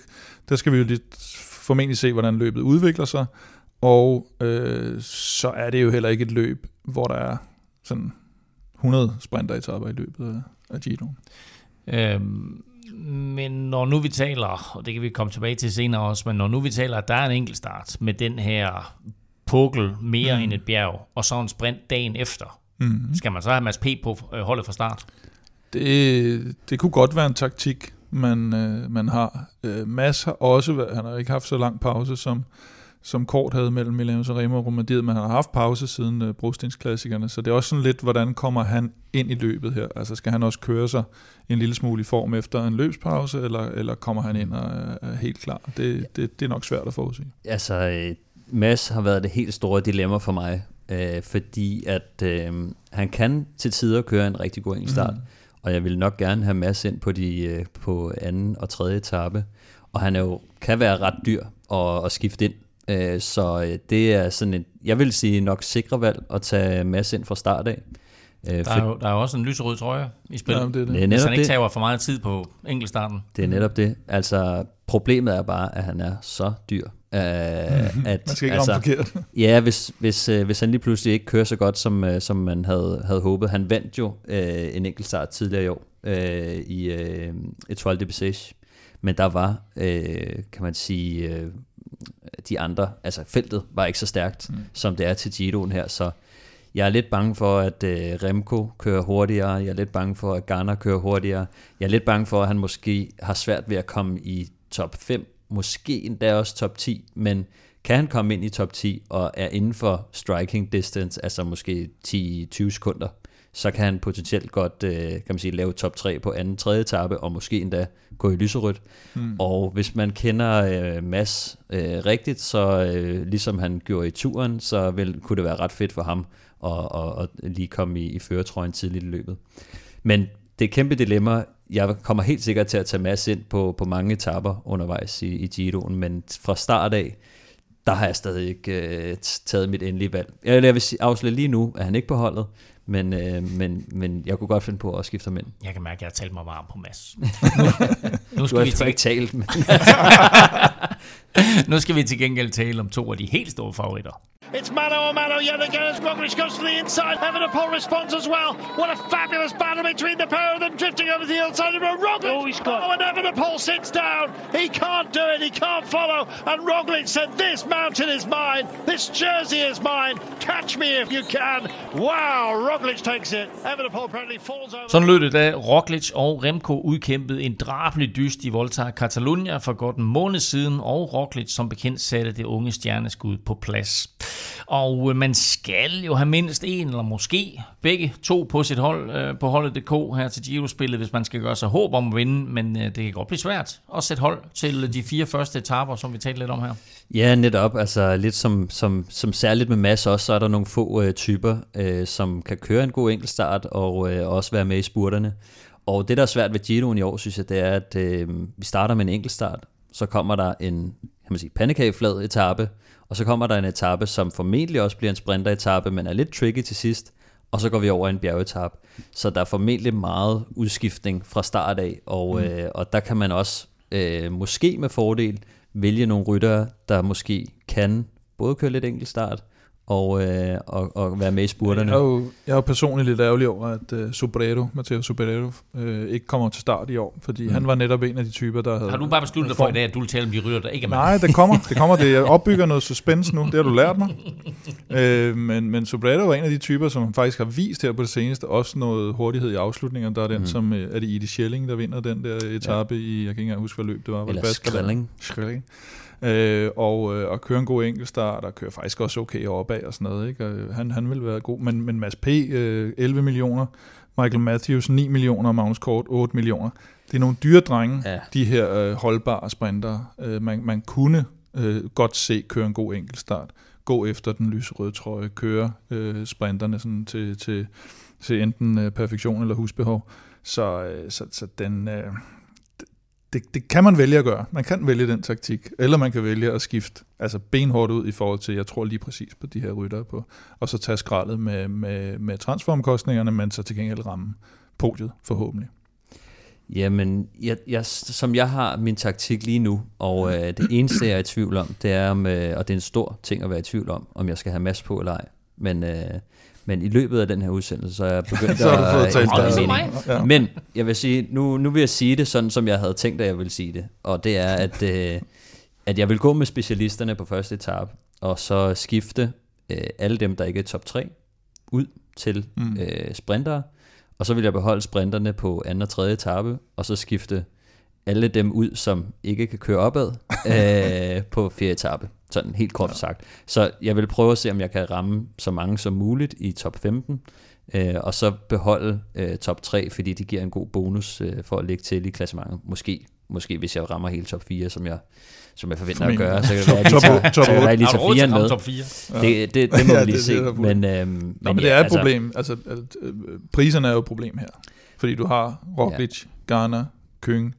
der skal vi jo lidt formentlig se, hvordan løbet udvikler sig. Og øh, så er det jo heller ikke et løb, hvor der er sådan 100 sprinteretapper i løbet af, af Giroen. Øhm men når nu vi taler, og det kan vi komme tilbage til senere også, men når nu vi taler, at der er en enkelt start med den her pukkel mere mm. end et bjerg, og så en sprint dagen efter, mm. skal man så have Mads P. på øh, holdet fra start? Det, det kunne godt være en taktik, man, øh, man har. Øh, Mads har også, han har ikke haft så lang pause som, som Kort havde mellem Milano Sanremo og Romandiet, men han har haft pause siden uh, brostensklassikerne, så det er også sådan lidt, hvordan kommer han ind i løbet her? Altså skal han også køre sig en lille smule i form efter en løbspause, eller, eller kommer han ind og er helt klar? Det, det, det er nok svært at forudsige. Altså, øh, Mads har været det helt store dilemma for mig, øh, fordi at øh, han kan til tider køre en rigtig god start, mm. og jeg vil nok gerne have Mads ind på, de, øh, på anden og tredje etape, og han er jo, kan være ret dyr at, at skifte ind Øh, så øh, det er sådan et, jeg vil sige nok sikre valg at tage Mads ind fra start af. Øh, der, er jo, der er jo også en lyserød trøje i spil, ja, det er det. Det er hvis han ikke tager for meget tid på enkeltstarten. Det er netop det. Altså, problemet er bare, at han er så dyr. Uh, at, man skal ikke altså, forkert. ja, hvis, hvis, uh, hvis han lige pludselig ikke kører så godt, som, uh, som man havde, havde håbet. Han vandt jo uh, en enkelt start tidligere i år uh, i uh, Etoile de Bessage. Men der var, uh, kan man sige, uh, de andre, altså feltet var ikke så stærkt, mm. som det er til Giroen her, så jeg er lidt bange for, at øh, Remco kører hurtigere, jeg er lidt bange for, at Garner kører hurtigere, jeg er lidt bange for, at han måske har svært ved at komme i top 5, måske endda også top 10, men kan han komme ind i top 10 og er inden for striking distance, altså måske 10-20 sekunder, så kan han potentielt godt øh, kan man sige, lave top 3 på anden, tredje etape, og måske endda gå i lyserødt. Mm. Og hvis man kender øh, Mads øh, rigtigt, så øh, ligesom han gjorde i turen, så vil, kunne det være ret fedt for ham at, at, at lige komme i, i føretrøjen tidligt i løbet. Men det er et kæmpe dilemma. Jeg kommer helt sikkert til at tage Mads ind på, på mange etapper undervejs i, i Giroen, men fra start af, der har jeg stadig ikke øh, taget mit endelige valg. Jeg vil afsløre lige nu, at han ikke på holdet, men, øh, men, men jeg kunne godt finde på at skifte ham ind. Jeg kan mærke, at jeg har talt mig varm på Mads. nu, nu skal vi til... ikke talt, men... nu skal vi til gengæld tale om to af de helt store favoritter. It's mano a mano yet again as Roglic goes to the inside. Evenepoel responds as well. What a fabulous battle between the pair of them drifting over the outside of Roglic. Oh, he's got... oh, and Evenepoel sits down. He can't do it. He can't follow. And Roglic said, this mountain is mine. This jersey is mine. Catch me if you can. Wow, Roglic takes it. Evenepoel apparently falls over. Sådan lød det, da Roglic og Remco udkæmpede en drabelig dyst i Volta Catalunya for godt en måned siden, og Roglic som bekendt satte det unge stjerneskud på plads. Og øh, man skal jo have mindst en, eller måske begge to på sit hold øh, på holdet.dk her til Giro-spillet, hvis man skal gøre sig håb om at vinde, men øh, det kan godt blive svært at sætte hold til øh, de fire første etaper, som vi talte lidt om her. Ja, netop. Altså lidt som, som, som særligt med Mads også, så er der nogle få øh, typer, øh, som kan køre en god enkeltstart og øh, også være med i spurterne. Og det, der er svært ved Giroen i år, synes jeg, det er, at øh, vi starter med en enkeltstart, så kommer der en kan man sige, pandekageflad etape, og så kommer der en etape, som formentlig også bliver en sprinteretape, men er lidt tricky til sidst, og så går vi over en bjergetape. Så der er formentlig meget udskiftning fra start af, og, mm. øh, og der kan man også øh, måske med fordel vælge nogle ryttere, der måske kan både køre lidt enkelt start, og, øh, og, og være med i spurterne. Jeg er jo, jeg er jo personligt lidt ærgerlig over, at uh, Sobrero, Matteo Sobrero, uh, ikke kommer til start i år, fordi mm. han var netop en af de typer, der havde... Har du bare besluttet dig for i dag, at du vil tale om de rytter, der ikke er med? Nej, det kommer. Det kommer. Det jeg opbygger noget suspense nu. Det har du lært mig. uh, men, men Sobrero var en af de typer, som faktisk har vist her på det seneste, også noget hurtighed i afslutningen. Der er den, mm. som er det Edie Schelling, der vinder den der etape ja. i, jeg kan ikke engang huske, hvad løb det var. Eller Schelling. Schelling øh, og, øh, og køre en god enkeltstart, og køre faktisk også okay opad og sådan noget. Ikke? Og øh, han, han vil være god, men, men Mads P., øh, 11 millioner, Michael Matthews 9 millioner, Magnus Kort 8 millioner. Det er nogle dyre drenge, ja. de her øh, holdbare sprinter. Øh, man, man kunne øh, godt se køre en god enkeltstart, gå efter den lyserøde trøje, køre øh, sprinterne sådan til, til, til enten øh, perfektion eller husbehov. Så, øh, så, så den, øh, det, det kan man vælge at gøre. Man kan vælge den taktik, eller man kan vælge at skifte altså benhårdt ud i forhold til, jeg tror lige præcis på de her rytter på, og så tage skraldet med, med, med transformkostningerne, men så til gengæld ramme podiet forhåbentlig. Jamen, jeg, jeg, som jeg har min taktik lige nu, og øh, det eneste, jeg er i tvivl om, det er, om, øh, og det er en stor ting at være i tvivl om, om jeg skal have mas på eller ej. Men øh, men i løbet af den her udsendelse, så er jeg begyndt så har du fået at mening. Ja. Men jeg vil sige, nu, nu vil jeg sige det sådan, som jeg havde tænkt, at jeg ville sige det. Og det er, at, øh, at jeg vil gå med specialisterne på første etape, og så skifte øh, alle dem, der ikke er top 3, ud til mm. øh, sprintere. Og så vil jeg beholde sprinterne på anden og tredje etape, og så skifte alle dem ud, som ikke kan køre opad øh, på fjerde etape. Sådan helt kort ja. sagt. Så jeg vil prøve at se, om jeg kan ramme så mange som muligt i top 15, øh, og så beholde øh, top 3, fordi det giver en god bonus øh, for at ligge til i klassementet. Måske, måske hvis jeg rammer hele top 4, som jeg, som jeg forventer at gøre, så kan det være, at jeg lige tager 4 med. Top 4. Det, det, det må ja, vi lige det, se. Det men, øhm, men, Nå, men det ja, er et altså, problem. Altså, øh, priserne er jo et problem her. Fordi du har Roglic, ja. Garner, Køng,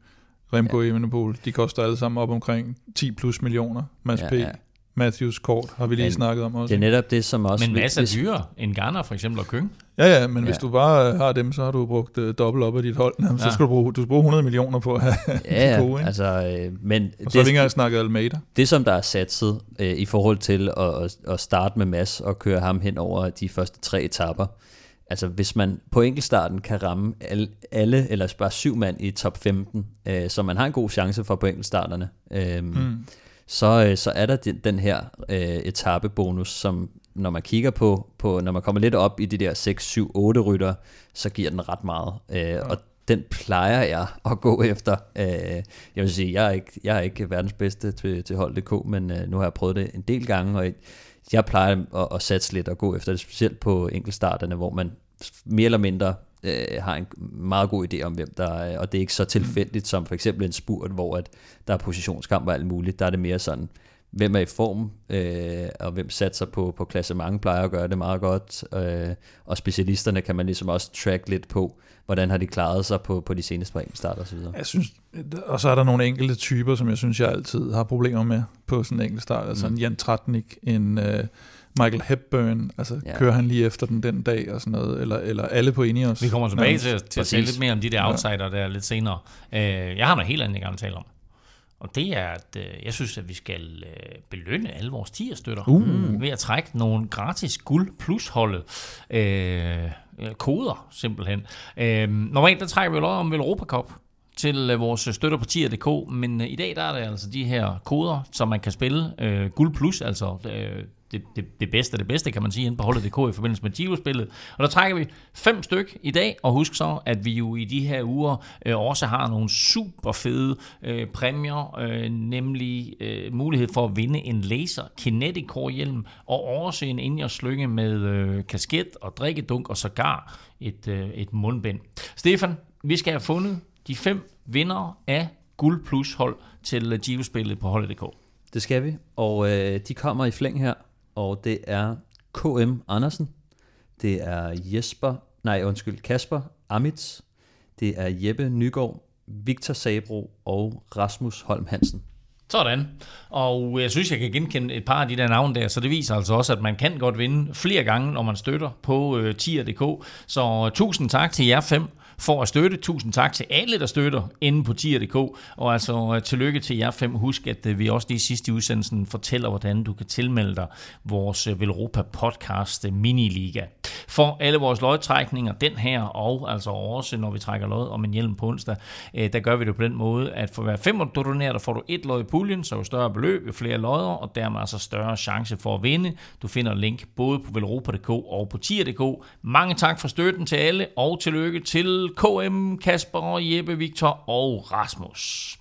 Remco ja. Evenepoel, de koster alle sammen op omkring 10 plus millioner. Mads ja, P. Ja. Matthews kort har vi lige men, snakket om også. Det er netop det, som også... Men masser af dyre end Garner for eksempel og Køng. Ja, ja, men ja. hvis du bare har dem, så har du brugt uh, dobbelt op af dit hold. Jamen, ja. Så skal du bruge, du skal bruge 100 millioner på at have ja, de gode. Ikke? Altså, øh, men og det, så har vi ikke engang snakket Almeida. Det, som der er satset øh, i forhold til at, at starte med Mass og køre ham hen over de første tre etapper, altså hvis man på enkeltstarten kan ramme alle, alle eller bare syv mand i top 15, øh, så man har en god chance for på enkeltstarterne, øh, mm. Så, øh, så er der den, den her øh, etappebonus, som når man kigger på, på, når man kommer lidt op i de der 6, 7, 8 rytter, så giver den ret meget. Øh, ja. Og den plejer jeg at gå efter. Øh, jeg vil sige, jeg er ikke, jeg er ikke verdens bedste til, til hold.dk, men øh, nu har jeg prøvet det en del gange, og jeg plejer at, at satse lidt og gå efter det, specielt på enkeltstarterne, hvor man mere eller mindre øh, har en meget god idé om, hvem der er, og det er ikke så tilfældigt som for eksempel en spurt, hvor at der er positionskamp og alt muligt. Der er det mere sådan, hvem er i form, øh, og hvem satser på, på klasse. Mange plejer at gøre det meget godt, øh, og specialisterne kan man ligesom også track lidt på, hvordan har de klaret sig på, på de seneste par start og så videre. Jeg synes, og så er der nogle enkelte typer, som jeg synes, jeg altid har problemer med på sådan en enkelt start. Altså mm. en Jan Tratnik, en øh, Michael Hepburn, altså ja. kører han lige efter den den dag og sådan noget, eller, eller alle på Ineos. Vi kommer tilbage til, til at tale lidt mere om de der outsider ja. der lidt senere. Uh, jeg har noget helt andet, jeg gerne vil tale om. Og det er, at øh, jeg synes, at vi skal øh, belønne alle vores tierstøtter Uh. ved at trække nogle gratis guld plus holdet øh, øh, koder simpelthen. Øh, normalt der trækker vi jo lod om Europa Cup til øh, vores støtter på tier.dk, men øh, i dag der er det altså de her koder, som man kan spille øh, guld plus, altså øh, det, det, det bedste af det bedste, kan man sige, inde på holdet.dk i forbindelse med Giro-spillet. Og der trækker vi fem styk i dag, og husk så, at vi jo i de her uger øh, også har nogle super fede øh, præmier, øh, nemlig øh, mulighed for at vinde en laser Kinetic Core hjelm, og også en ind slynge med øh, kasket og drikkedunk, og sågar et, øh, et mundbind. Stefan, vi skal have fundet de fem vinder af Guld Plus hold til øh, Giro-spillet på holdet.dk. Det skal vi, og øh, de kommer i flæng her, og det er KM Andersen, det er Jesper, nej undskyld, Kasper Amits, det er Jeppe Nygaard, Victor Sabro og Rasmus Holm Hansen. Sådan. Og jeg synes, jeg kan genkende et par af de der navne der, så det viser altså også, at man kan godt vinde flere gange, når man støtter på øh, tier.dk. Så tusind tak til jer fem for at støtte. Tusind tak til alle, der støtter inde på tier.dk. Og altså øh, tillykke til jer fem. Husk, at øh, vi også lige sidst i udsendelsen fortæller, hvordan du kan tilmelde dig vores øh, Velropa podcast Miniliga. For alle vores lodtrækninger, den her, og altså også når vi trækker lod om en hjelm på onsdag, der gør vi det på den måde, at for hver fem du donerer, der får du et lod i puljen, så jo større beløb, jo flere lodder, og dermed altså større chance for at vinde. Du finder link både på velropa.dk og på tier.dk. Mange tak for støtten til alle, og tillykke til KM, Kasper, Jeppe, Victor og Rasmus.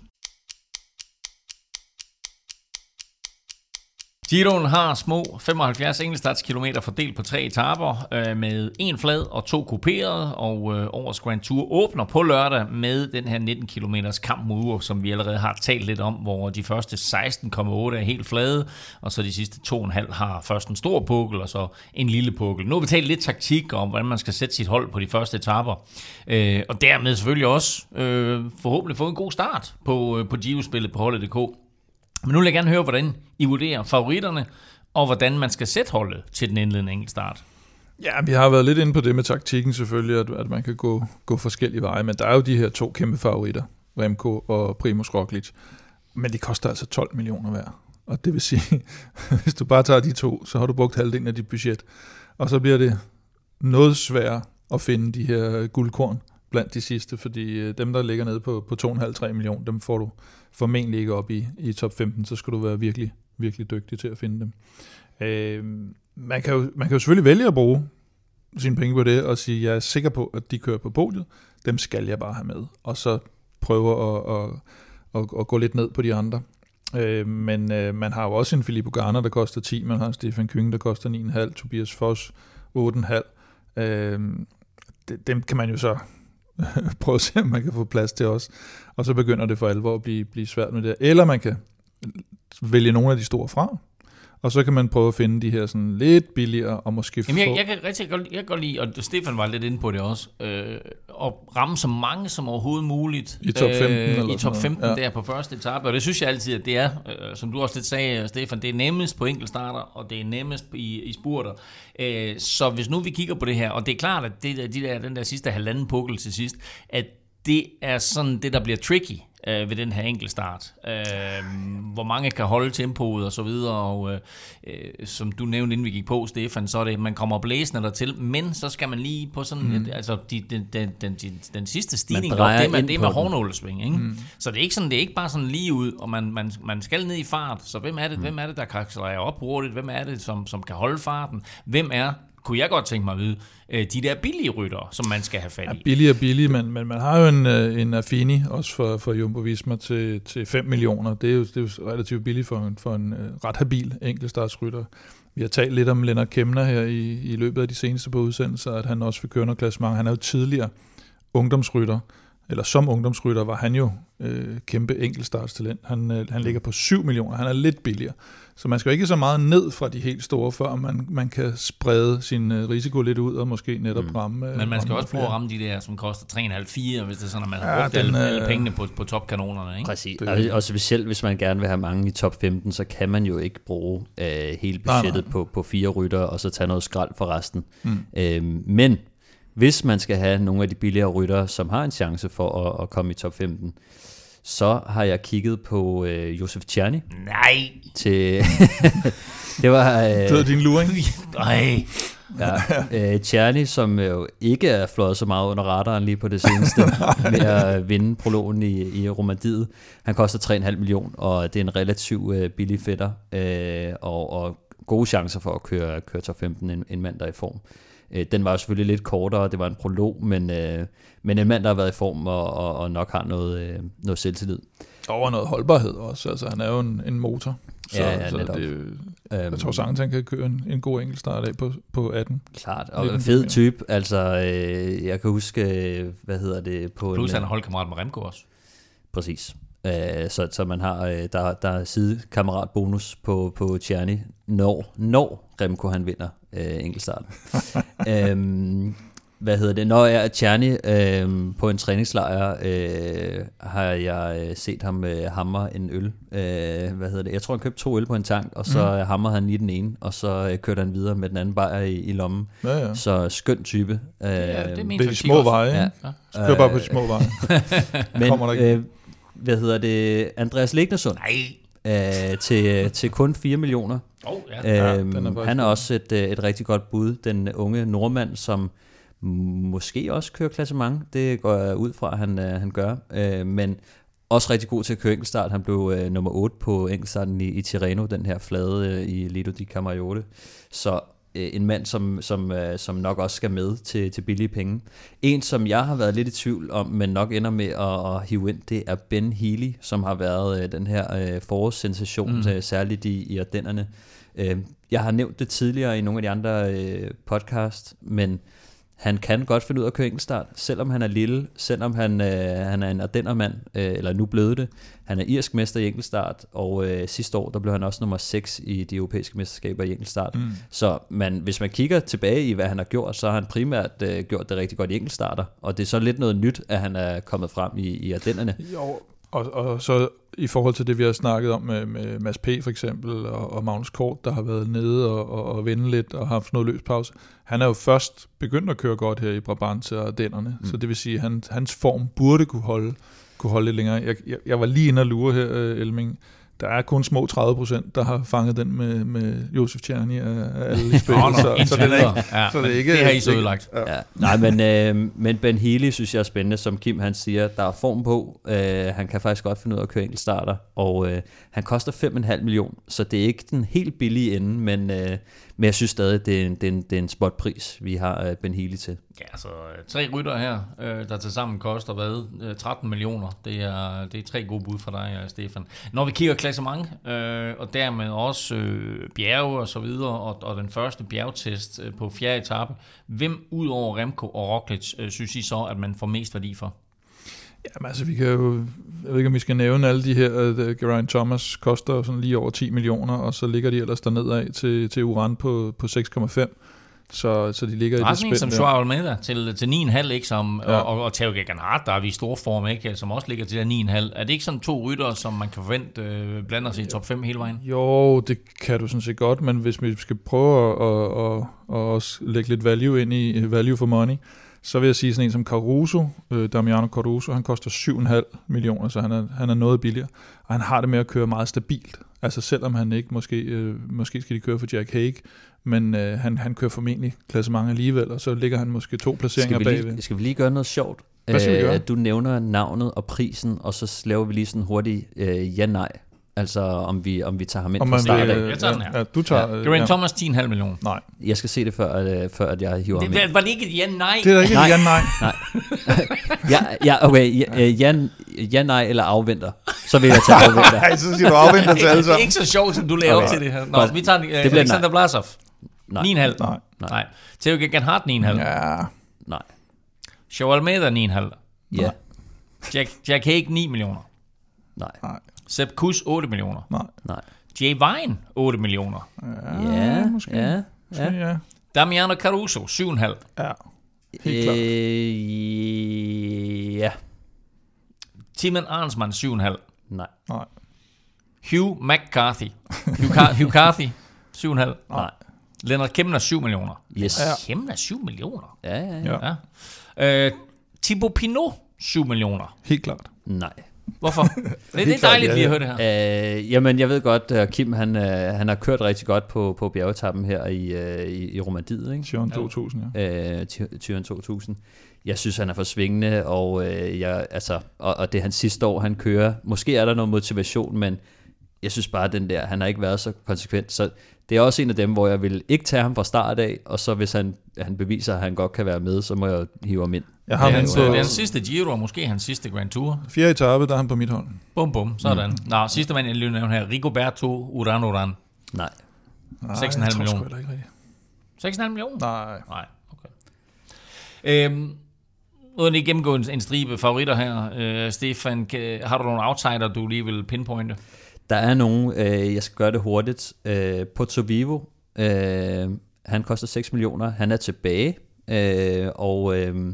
Giroen har små 75 enkeltstartskilometer fordelt på tre etaper øh, med en flad og to kuperede, og øh, årets Grand Tour åbner på lørdag med den her 19 km kamp mod Ur, som vi allerede har talt lidt om, hvor de første 16,8 er helt flade, og så de sidste 2,5 har først en stor pukkel, og så en lille pukkel. Nu har vi talt lidt taktik om, hvordan man skal sætte sit hold på de første etaper, øh, og dermed selvfølgelig også øh, forhåbentlig få en god start på, øh, på Giro-spillet på holdet.dk. Men nu vil jeg gerne høre, hvordan I vurderer favoritterne, og hvordan man skal sætte holdet til den indledende enkeltstart. Ja, vi har været lidt inde på det med taktikken selvfølgelig, at, at man kan gå, gå forskellige veje, men der er jo de her to kæmpe favoritter, Remco og Primoz Roglic, men de koster altså 12 millioner hver. Og det vil sige, hvis du bare tager de to, så har du brugt halvdelen af dit budget, og så bliver det noget sværere at finde de her guldkorn blandt de sidste, fordi øh, dem, der ligger nede på, på 2,5-3 millioner, dem får du formentlig ikke op i, i top 15, så skal du være virkelig, virkelig dygtig til at finde dem. Øh, man, kan jo, man kan jo selvfølgelig vælge at bruge sine penge på det, og sige, jeg er sikker på, at de kører på podiet, dem skal jeg bare have med, og så prøve at, at, at, at gå lidt ned på de andre. Øh, men øh, man har jo også en Filippo Garner, der koster 10, man har en Stefan Kynge, der koster 9,5, Tobias Foss 8,5. Øh, dem kan man jo så prøve at se, om man kan få plads til os. Og så begynder det for alvor at blive, blive svært med det. Eller man kan vælge nogle af de store fra, og så kan man prøve at finde de her sådan lidt billigere og måske Jamen, jeg, jeg kan rigtig godt, jeg kan godt lide, og Stefan var lidt inde på det også, øh, at ramme så mange som overhovedet muligt I top 15 øh, eller i top sådan 15 noget. ja. der på første etape, og det synes jeg altid, at det er, øh, som du også lidt sagde, Stefan, det er nemmest på enkeltstarter, og det er nemmest i, i spurter. Øh, så hvis nu vi kigger på det her, og det er klart, at det der, de der, den der sidste halvanden pukkel til sidst, at det er sådan det, der bliver tricky øh, ved den her enkeltstart. Øh, hvor mange kan holde tempoet og så videre, og øh, øh, som du nævnte, inden vi gik på, Stefan, så er det, man kommer blæsende der til, men så skal man lige på sådan, mm. altså de, den, den, den, den, sidste stigning, op, det ind det er med hårnålesving, ikke? Mm. Så det er ikke sådan, det er ikke bare sådan lige ud, og man, man, man skal ned i fart, så hvem er det, mm. hvem er det der kan op hurtigt, hvem er det, som, som kan holde farten, hvem er kunne jeg godt tænke mig at vide, øh, de der billige ryttere, som man skal have fat i. Ja, billig og billig, men, men man har jo en, øh, en Affini, også for, for Jumbo Visma, til, til 5 millioner. Det er jo, det er jo relativt billigt for en, for en uh, ret habil enkeltstartsrytter. Vi har talt lidt om Lennart Kemner her i, i løbet af de seneste på udsendelser, at han også vil køre noget klassement. Han er jo tidligere ungdomsrytter, eller som ungdomsrytter var han jo øh, kæmpe enkeltstartstalent. Han, øh, han ligger på 7 millioner, han er lidt billigere. Så man skal jo ikke så meget ned fra de helt store, før man, man kan sprede sin øh, risiko lidt ud og måske netop mm. ramme. Øh, Men man skal ramme også prøve at ramme de der, som koster 3,5-4, hvis det er sådan, at man har Ja, brugt den, alle, øh, alle pengene på, på topkanonerne. Ikke? Præcis. Og, og specielt hvis man gerne vil have mange i top 15, så kan man jo ikke bruge øh, hele Nej, budgettet nej. På, på fire rytter, og så tage noget skrald for resten. Mm. Øhm, men hvis man skal have nogle af de billigere rytter, som har en chance for at, at komme i top 15, så har jeg kigget på øh, Josef Czerny. Nej. Til det var... Øh, det var din luring. Nej. Ja, øh, Czerny, som jo ikke er fløjet så meget under radaren lige på det seneste, med at vinde prologen i, i Romandiet. Han koster 3,5 millioner, og det er en relativt øh, billig fætter, øh, og, og gode chancer for at køre, køre top 15 en, en mand, der er i form. Øh, den var jo selvfølgelig lidt kortere, det var en prolog, men, øh, men en mand, der har været i form og, og, og nok har noget, øh, noget selvtillid. Og noget holdbarhed også, altså han er jo en, en motor. Så, ja, ja, så netop. det, jeg tror sagtens, han kan køre en, en god enkeltstart af på, på 18. Klart, og en fed type. Altså, øh, jeg kan huske, hvad hedder det? På Plus en, han er holdkammerat med Remco også. Præcis. Øh, så, så man har, øh, der, der er sidekammeratbonus på, på Tjerni, når, når Remco han vinder øh, enkeltstarten. øhm, hvad hedder det? Når jeg er Tjerni øh, på en træningslejr, øh, har jeg øh, set ham øh, hamre en øl. Øh, hvad hedder det? Jeg tror, han købte to øl på en tank, og så mm. hamrede han lige den ene, og så øh, kørte han videre med den anden bajer i, i lommen. Ja, ja. Så skøn type. Øh, Ja, det er Det er de små veje? Ja. Ja. Kør bare på de små veje. Men, Kommer der ikke. øh, hvad hedder det? Andreas Legnersund. Nej. Øh, til, til kun 4 millioner. Oh, ja. Øhm, den er han er også et, øh, et rigtig godt bud. Den unge nordmand, som måske også kører klassement. Det går jeg ud fra, at han, øh, han gør. Øh, men også rigtig god til at køre enkeltstart. Han blev øh, nummer 8 på enkeltstarten i, i Tirreno, den her flade øh, i Lido di Camaiore. Så øh, en mand, som, som, øh, som nok også skal med til, til billige penge. En, som jeg har været lidt i tvivl om, men nok ender med at, at hive ind, det er Ben Healy, som har været øh, den her øh, forårssensation, mm. øh, særligt i, i Ardennerne. Øh, jeg har nævnt det tidligere i nogle af de andre øh, podcast, men han kan godt finde ud af at køre enkeltstart, selvom han er lille, selvom han, øh, han er en ardennermand, øh, eller nu blevet det. Han er irsk mester i enkeltstart, og øh, sidste år der blev han også nummer 6 i de europæiske mesterskaber i enkeltstart. Mm. Så man, hvis man kigger tilbage i, hvad han har gjort, så har han primært øh, gjort det rigtig godt i enkeltstarter, og det er så lidt noget nyt, at han er kommet frem i, i Ardennerne. Jo, og, og så i forhold til det, vi har snakket om med, med Mads P. for eksempel, og, og Magnus Kort, der har været nede og, og, og vende lidt og haft noget løs pause. Han er jo først begyndt at køre godt her i Brabant og Dennerne, mm. så det vil sige, at han, hans form burde kunne holde, kunne holde lidt længere. Jeg, jeg, jeg var lige inde og lure her, øh, Elming. Der er kun små 30 procent, der har fanget den med, med Josef Tjerni af alle spillet, Nå, nå, så, så, det er ikke, ja, så det er ikke... det har I så ødelagt. Ja. Ja. Nej, men, øh, men Ben Healy synes jeg er spændende, som Kim han siger, der er form på. Øh, han kan faktisk godt finde ud af at køre enkeltstarter, og øh, han koster 5,5 millioner, så det er ikke den helt billige ende, men, øh, men jeg synes stadig, det er en, det er en, det er en spotpris, vi har øh, Ben Healy til. Ja, så tre rytter her, øh, der til sammen koster hvad? 13 millioner. Det er, det er tre gode bud fra dig, Stefan. Når vi kigger klassement, øh, og dermed også øh, bjerge og så videre, og, og den første bjergtest på fjerde etape, hvem ud over Remco og Roglic øh, synes I så, at man får mest værdi for? Jamen altså, vi kan jo, jeg ved ikke, om vi skal nævne alle de her, uh, Geraint Thomas koster sådan lige over 10 millioner, og så ligger de ellers dernede af til, til Uran på, på 6,5. Så, så de ligger Der i det som spænd der. Joao Almeida til, til 9,5, ikke? Som, Ja. og, og Theo Gegenhardt, der er vi i stor form, ikke? Som også ligger til der 9,5. Er det ikke sådan to rytter, som man kan forvente øh, blander sig i top 5 hele vejen? Jo, det kan du sådan set godt, men hvis vi skal prøve at, at, at, at også lægge lidt value ind i value for money, så vil jeg sige sådan en som Caruso, øh, Damiano Caruso, han koster 7,5 millioner, så han er, han er noget billigere, og han har det med at køre meget stabilt. Altså selvom han ikke, måske, øh, måske skal de køre for Jack Hague, men øh, han, han kører formentlig klassement alligevel, og så ligger han måske to placeringer Skal vi, bagved. lige, skal vi lige gøre noget sjovt? Hvad skal vi gøre? Du nævner navnet og prisen, og så laver vi lige sådan hurtigt øh, ja-nej. Altså om vi, om vi tager ham ind Om fra man start af. øh, Jeg tager den her. Ja, du tager... Ja. øh, Geraint ja. Thomas 10,5 millioner. Nej, Jeg skal se det, før, øh, før at jeg hiver ham ind. Det, var det ikke et ja-nej? det er da ikke Nej. et ja, nej. Ja, ja okay. Ja, øh, ja, ja, nej eller afventer. Så vil jeg tage afventer. Nej, så siger du afventer til alle det er sammen. ikke så sjovt, som du laver Okay. til det her. Nå, Godt. vi tager uh, bliver Alexander Blasov. Nej. 9,5. Nej. Nej. Nej. Theo Gegenhardt 9,5. Ja. Ja, Nej. Joao Almeida 9,5. Ja. Jack, Jack Hague 9 millioner. Nej. nej, Sepp Kuss 8 millioner. nej. Nej. Jay Vine 8 millioner. Ja, måske. ja. Ja. ja. Damiano Caruso 7,5. ja. Helt klart. Øh, ja. Timon Arnsmann 7,5. Nej. Nej. Hugh McCarthy. Hugh, Car- Hugh Carthy 7,5. Nej. Leonard Kemner 7 millioner. Yes. Ja. Kemner 7 millioner? Ja, ja, ja. Ja, Ja. Øh, Thibaut Pinot 7 millioner. helt klart. Nej. Hvorfor? det, det er dejligt lige at høre det her. Øh, jamen, jeg ved godt, at Kim han, øh, han har kørt rigtig godt på, på bjergetappen her i, øh, i, i Romandiet. Ikke? Tyren 2000, ja. Øh, Tyren 2000. Jeg synes, han er for svingende, og, øh, jeg, altså, og, og det er hans sidste år, han kører. Måske er der noget motivation, men jeg synes bare, at den der, han har ikke været så konsekvent. Så det er også en af dem, hvor jeg vil ikke tage ham fra start af, og så hvis han, han beviser, at han godt kan være med, så må jeg hive ham ind. Jeg har det, er hans, på, det er hans sidste Giro, og måske hans sidsidste Grand Tour. Fjerde etape, der er han på mit hold. Bum, bum, sådan. Mm. Nå, sidste mand, jeg lige nævne her, Rigoberto Uran Uran. Nej. 6,5 millioner. ikke 6,5 millioner? Nej. Nej, okay. Øhm, uden at gennemgå en, en stribe favoritter her, øh, Stefan, kan, har du nogle outsider, du lige vil pinpointe? Der er nogen, øh, jeg skal gøre det hurtigt. Øh, Porto Vivo, øh, han koster 6 millioner, han er tilbage, øh, og øh,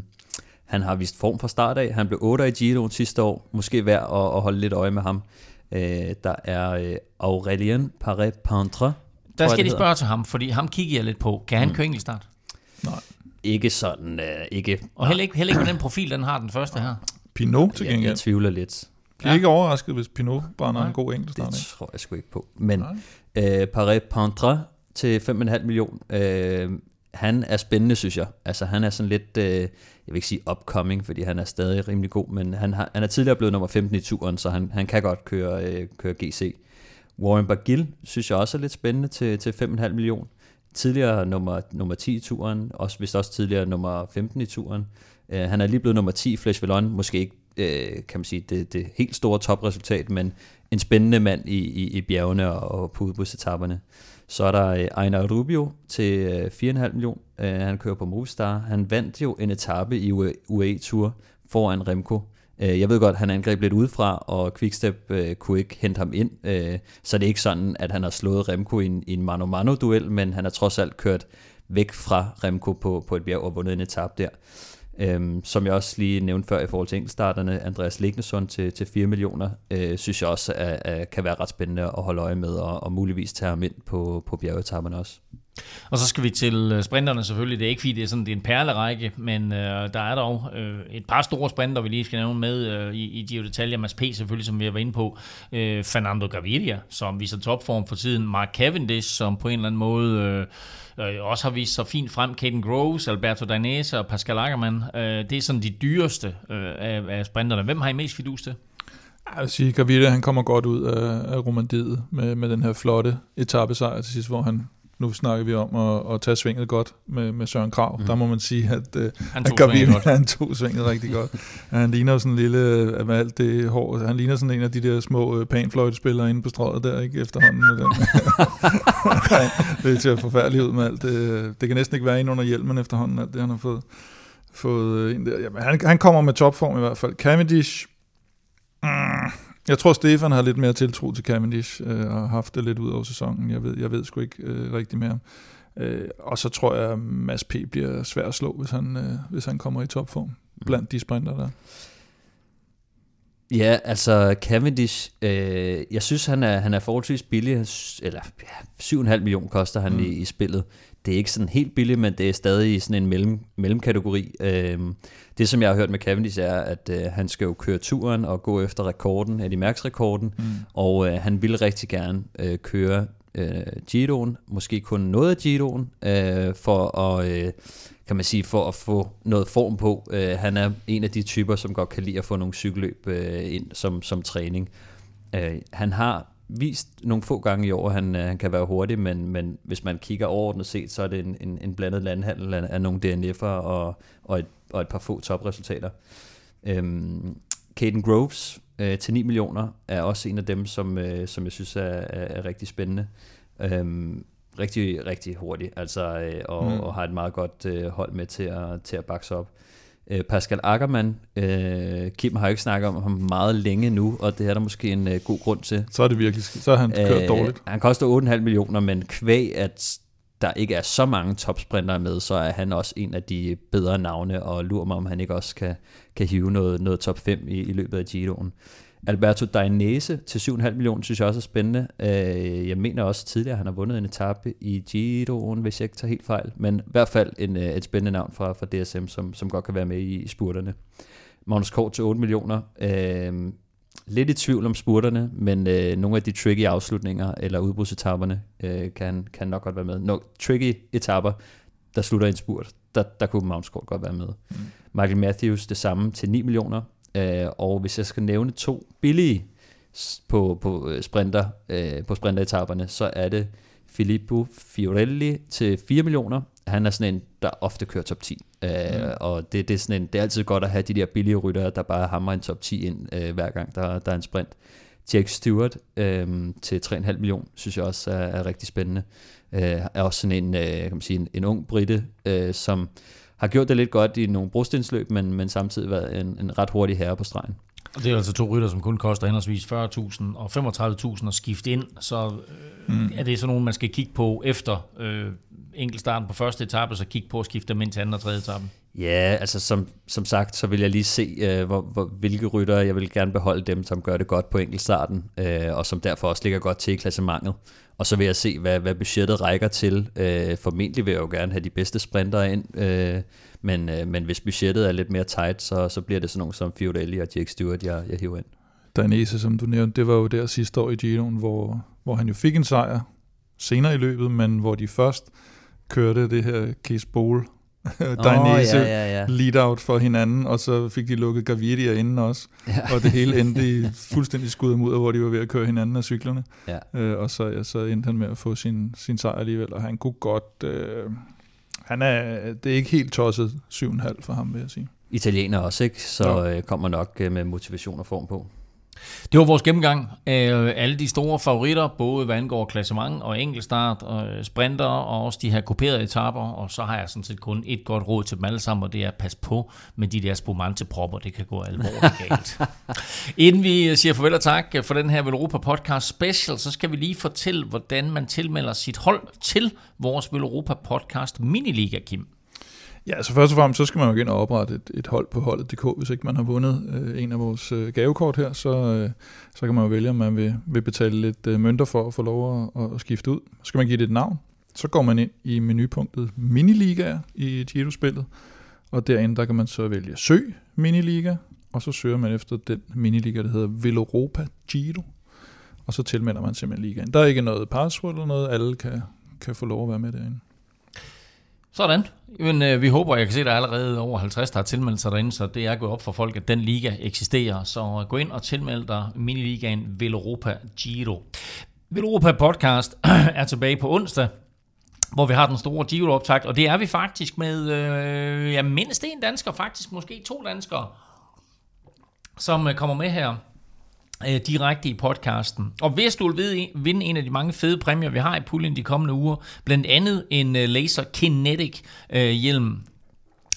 han har vist form fra start af. Han blev 8 i Giro sidste år, måske værd at, at holde lidt øje med ham. Øh, der er øh, Aurelien Paré-Pantre. Der skal jeg lige spørge til ham, fordi ham kigger jeg lidt på. Kan han mm. køre start? Nej. Ikke sådan, øh, ikke. Og heller ikke, heller ikke med den profil, den har den første her. Pinot til gengæld. Jeg, jeg tvivler lidt. Jeg er ja. ikke overrasket, hvis Pinot brænder en god enkeltstart. Det tror jeg sgu ikke på. Men øh, Paré Pantre til 5,5 million. Øh, han er spændende, synes jeg. Altså han er sådan lidt, øh, jeg vil ikke sige upcoming, fordi han er stadig rimelig god, men han, har, han er tidligere blevet nummer 15 i turen, så han, han kan godt køre, øh, køre GC. Warren Bargill synes jeg også er lidt spændende til, til 5,5 million. Tidligere nummer, nummer 10 i turen, også vist også tidligere nummer 15 i turen. Uh, han er lige blevet nummer 10 i Flash Vallon, måske ikke øh, kan man sige, det, det helt store topresultat, men en spændende mand i, i, i bjergene og, og på udbudsetapperne. Så er der øh, Einar Rubio til øh, 4,5 million. Uh, han kører på Movistar. Han vandt jo en etape i UAE Tour foran Remco. Øh, jeg ved godt, han angreb lidt udefra, og Quickstep øh, kunne ikke hente ham ind, øh, så det er ikke sådan, at han har slået Remco i en, i en mano-mano-duel, men han har trods alt kørt væk fra Remco på, på et bjerg og vundet en etape der. Øhm, som jeg også lige nævnte før i forhold til enkeltstarterne, Andreas Lignesson til, til 4 millioner, øh, synes jeg også er, er, kan være ret spændende at holde øje med, og, og muligvis tage ham ind på, på bjergetapperne også. Og så skal vi til øh, sprinterne selvfølgelig. Det er ikke fordi, det er sådan det er en perlerække, men øh, der er dog øh, et par store sprinter, vi lige skal nævne med øh, i, i Giro D'Italia. Mads P. selvfølgelig, som vi har været inde på. Øh, Fernando Gaviria, som viser topform for tiden. Mark Cavendish, som på en eller anden måde... Øh, øh, også har vist sig fint frem. Caden Groves, Alberto Dainese og Pascal Ackermann. Øh, det er sådan de dyreste øh, af, af sprinterne. Hvem har I mest fidus til? Jeg vil sige, Gavita, han kommer godt ud af, af romandiet med, med den her flotte etappesejr til sidst, hvor han nu snakker vi om at, at tage svinget godt med, med Søren Krav. Mm. Der må man sige, at, uh, han, tog at svinget han tog svinget rigtig godt. Han ligner sådan en lille, øh, med alt det hår, han ligner sådan en af de der små uh, panfløjtespillere inde på strøget der, ikke efterhånden. Med den. det ser forfærdeligt ud med alt det. Det kan næsten ikke være ind under hjelmen efterhånden, alt det han har fået, fået ind der. Jamen, han, han kommer med topform i hvert fald. Cavendish, mm, jeg tror, Stefan har lidt mere tiltro til Cavendish, øh, og har haft det lidt ud over sæsonen. Jeg ved, jeg ved sgu ikke øh, rigtig mere. Øh, og så tror jeg, at Mads P. bliver svær at slå, hvis han, øh, hvis han kommer i topform blandt de sprinter der. Ja, altså Cavendish, øh, jeg synes, han er, han er forholdsvis billig, eller ja, 7,5 millioner koster han mm. i, i spillet det er ikke sådan helt billigt, men det er stadig sådan en mellem, mellemkategori. Øh, det, som jeg har hørt med Cavendish, er, at øh, han skal jo køre turen og gå efter rekorden, Eddie Merckx rekorden, mm. og øh, han vil rigtig gerne øh, køre øh, Giroen, måske kun noget af Giroen, øh, for at, øh, kan man sige, for at få noget form på. Øh, han er en af de typer, som godt kan lide at få nogle cykelløb øh, ind som, som træning. Øh, han har vist nogle få gange i år, at han, øh, han kan være hurtig, men, men hvis man kigger overordnet set, så er det en, en, en blandet landhandel af, af nogle DNF'er og, og, et, og et par få topresultater. Øhm, Caden Groves øh, til 9 millioner er også en af dem, som, øh, som jeg synes er, er, er rigtig spændende. Øhm, rigtig, rigtig hurtig, altså, øh, og, mm. og har et meget godt øh, hold med til at, til at bakse op. Øh, Pascal Ackermann, øh, Kim har jo ikke snakket om ham meget længe nu, og det er der måske en øh, god grund til. Så er det virkelig, så er han kørt øh, dårligt. Han koster 8,5 millioner, men kvæg, at der ikke er så mange topsprintere med, så er han også en af de bedre navne, og lurer mig, om han ikke også kan, kan hive noget, noget top 5 i, i løbet af Giroen. Alberto Dainese til 7,5 millioner, synes jeg også er spændende. Øh, jeg mener også tidligere, at han har vundet en etape i Giroen, hvis jeg ikke tager helt fejl. Men i hvert fald en, øh, et spændende navn fra, fra DSM, som, som godt kan være med i, i spurterne. Magnus Kort til 8 millioner. Øh, lidt i tvivl om spurterne, men øh, nogle af de tricky afslutninger eller udbrudsetapperne øh, kan, kan nok godt være med. No, tricky etapper, der slutter en spurt, der, der kunne Mountskort godt være med. Mm. Michael Matthews det samme til 9 millioner, øh, og hvis jeg skal nævne to billige på, på øh, sprinter øh, på sprinteretaperne, så er det Filippo Fiorelli til 4 millioner. Han er sådan en, der ofte kører top 10. Øh, mm. Og det, det, er sådan en, det er altid godt at have de der billige ryttere, der bare hammer en top 10 ind, øh, hver gang der, der er en sprint. Jake Stewart øh, til 3,5 millioner, synes jeg også er, er rigtig spændende. Øh, er også sådan en, øh, kan man sige, en, en ung britte, øh, som har gjort det lidt godt i nogle brostensløb, men, men samtidig været en, en ret hurtig herre på stregen. Og det er altså to rytter, som kun koster henholdsvis 40.000 og 35.000 at skifte ind, så øh, mm. er det sådan nogle, man skal kigge på efter øh, enkeltstarten på første etape, så kigge på at skifte dem ind til anden og tredje etape? Ja, altså som, som sagt, så vil jeg lige se, øh, hvor, hvor, hvilke rytter jeg vil gerne beholde dem, som gør det godt på enkeltstarten, øh, og som derfor også ligger godt til i klassementet. Og så vil jeg se, hvad, hvad budgettet rækker til. Øh, formentlig vil jeg jo gerne have de bedste sprinter ind, øh, men, øh, men hvis budgettet er lidt mere tight, så, så bliver det sådan nogle som Fiorelli og Jake Stewart, jeg, jeg hiver ind. Danese, som du nævnte, det var jo der sidste år i Giroen, hvor, hvor han jo fik en sejr senere i løbet, men hvor de først kørte det her Case Bowl Dainese oh, ja, ja, ja. lead-out for hinanden, og så fik de lukket Gaviria inden også, ja. og det hele endte i fuldstændig skud ud, hvor de var ved at køre hinanden af cyklerne. Ja. Øh, og så, ja, så endte han med at få sin, sin sejr alligevel, og han kunne godt... Øh, han er, det er ikke helt tosset 7,5 for ham, vil jeg sige. Italiener også, ikke? Så ja. øh, kommer nok øh, med motivation og form på. Det var vores gennemgang af alle de store favoritter, både hvad angår klassement og enkeltstart, og sprinter og også de her kuperede etapper. Og så har jeg sådan set kun et godt råd til dem alle sammen, og det er at passe på med de der spumante-propper. Det kan gå alvorligt galt. Inden vi siger farvel og tak for den her Velropa Podcast Special, så skal vi lige fortælle, hvordan man tilmelder sit hold til vores Velropa Podcast Miniliga, Kim. Ja, så altså først og fremmest, så skal man jo igen oprette et, et hold på holdet.dk, hvis ikke man har vundet øh, en af vores øh, gavekort her, så, øh, så kan man jo vælge, om man vil, vil betale lidt øh, mønter for at få lov at, at skifte ud. Så skal man give det et navn. Så går man ind i menupunktet Miniliga i Giro-spillet, og derinde der kan man så vælge Søg Miniliga, og så søger man efter den miniliga, der hedder Veloropa Giro, og så tilmelder man simpelthen ligaen. Der er ikke noget password eller noget, alle kan, kan få lov at være med derinde. Sådan. Men øh, vi håber, jeg kan se, at der er allerede over 50, der har tilmeldt sig derinde, så det er gået op for folk, at den liga eksisterer. Så gå ind og tilmeld dig miniligaen Veloropa Giro. Veloropa Podcast er tilbage på onsdag, hvor vi har den store Giro-optakt, og det er vi faktisk med øh, ja, mindst en dansker, faktisk måske to danskere, som øh, kommer med her øh, direkte i podcasten. Og hvis du vil vinde en af de mange fede præmier, vi har i puljen de kommende uger, blandt andet en øh, Laser Kinetic øh, hjelm,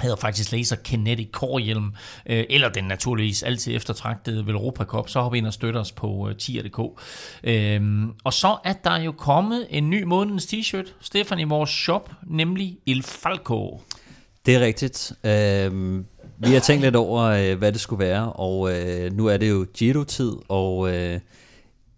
hedder faktisk Laser Kinetic Core hjelm, øh, eller den naturligvis altid eftertragtede Velropa Cup, så hop ind og støtter os på øh, tier.dk. Øh, og så er der jo kommet en ny månedens t-shirt, Stefan, i vores shop, nemlig Il Falco. Det er rigtigt. Øh, vi har tænkt lidt over, øh, hvad det skulle være, og øh, nu er det jo Giro-tid, og, øh,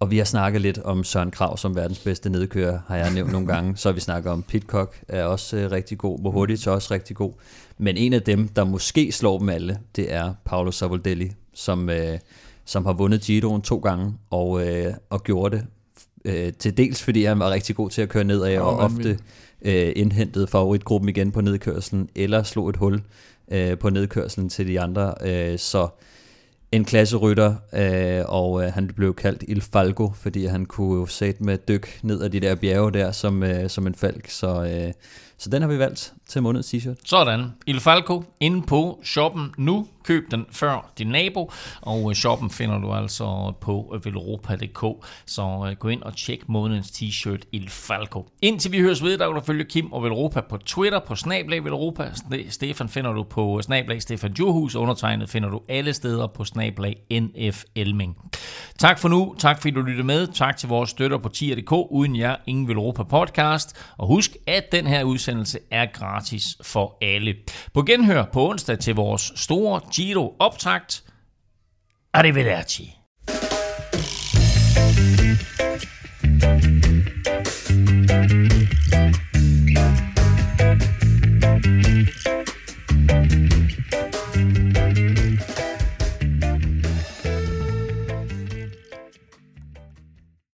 og vi har snakket lidt om Søren Krav som verdens bedste nedkører, har jeg nævnt nogle gange. Så har vi snakket om Pitcock, er også øh, rigtig god, Mohodic er også rigtig god. Men en af dem, der måske slår dem alle, det er Paolo Savoldelli, som, øh, som har vundet Giroen to gange, og, øh, og gjorde det øh, til dels, fordi han var rigtig god til at køre nedad, og ofte øh, indhentede favoritgruppen igen på nedkørslen, eller slog et hul øh, på nedkørslen til de andre. Øh, så en klasserytter, øh, og øh, han blev kaldt Il Falco, fordi han kunne jo sætte med dyk ned ad de der bjerge der som, øh, som en falk. Så, øh, så den har vi valgt til månedens t-shirt. Sådan. Il Falco inde på shoppen nu. Køb den før din nabo, og øh, shoppen finder du altså på velropa.dk, så øh, gå ind og tjek månedens t-shirt Il Falco. Indtil vi høres ved, der kan du følge Kim og Velropa på Twitter, på Snablag Velropa. Stefan finder du på Snablag Stefan Johus, undertegnet finder du alle steder på Snablag NF Elming. Tak for nu, tak fordi du lyttede med, tak til vores støtter på tier.dk, uden jer ingen Velropa podcast, og husk, at den her udsendelse er gratis gratis for alle. På genhør på onsdag til vores store Giro-optakt. Arrivederci. thank you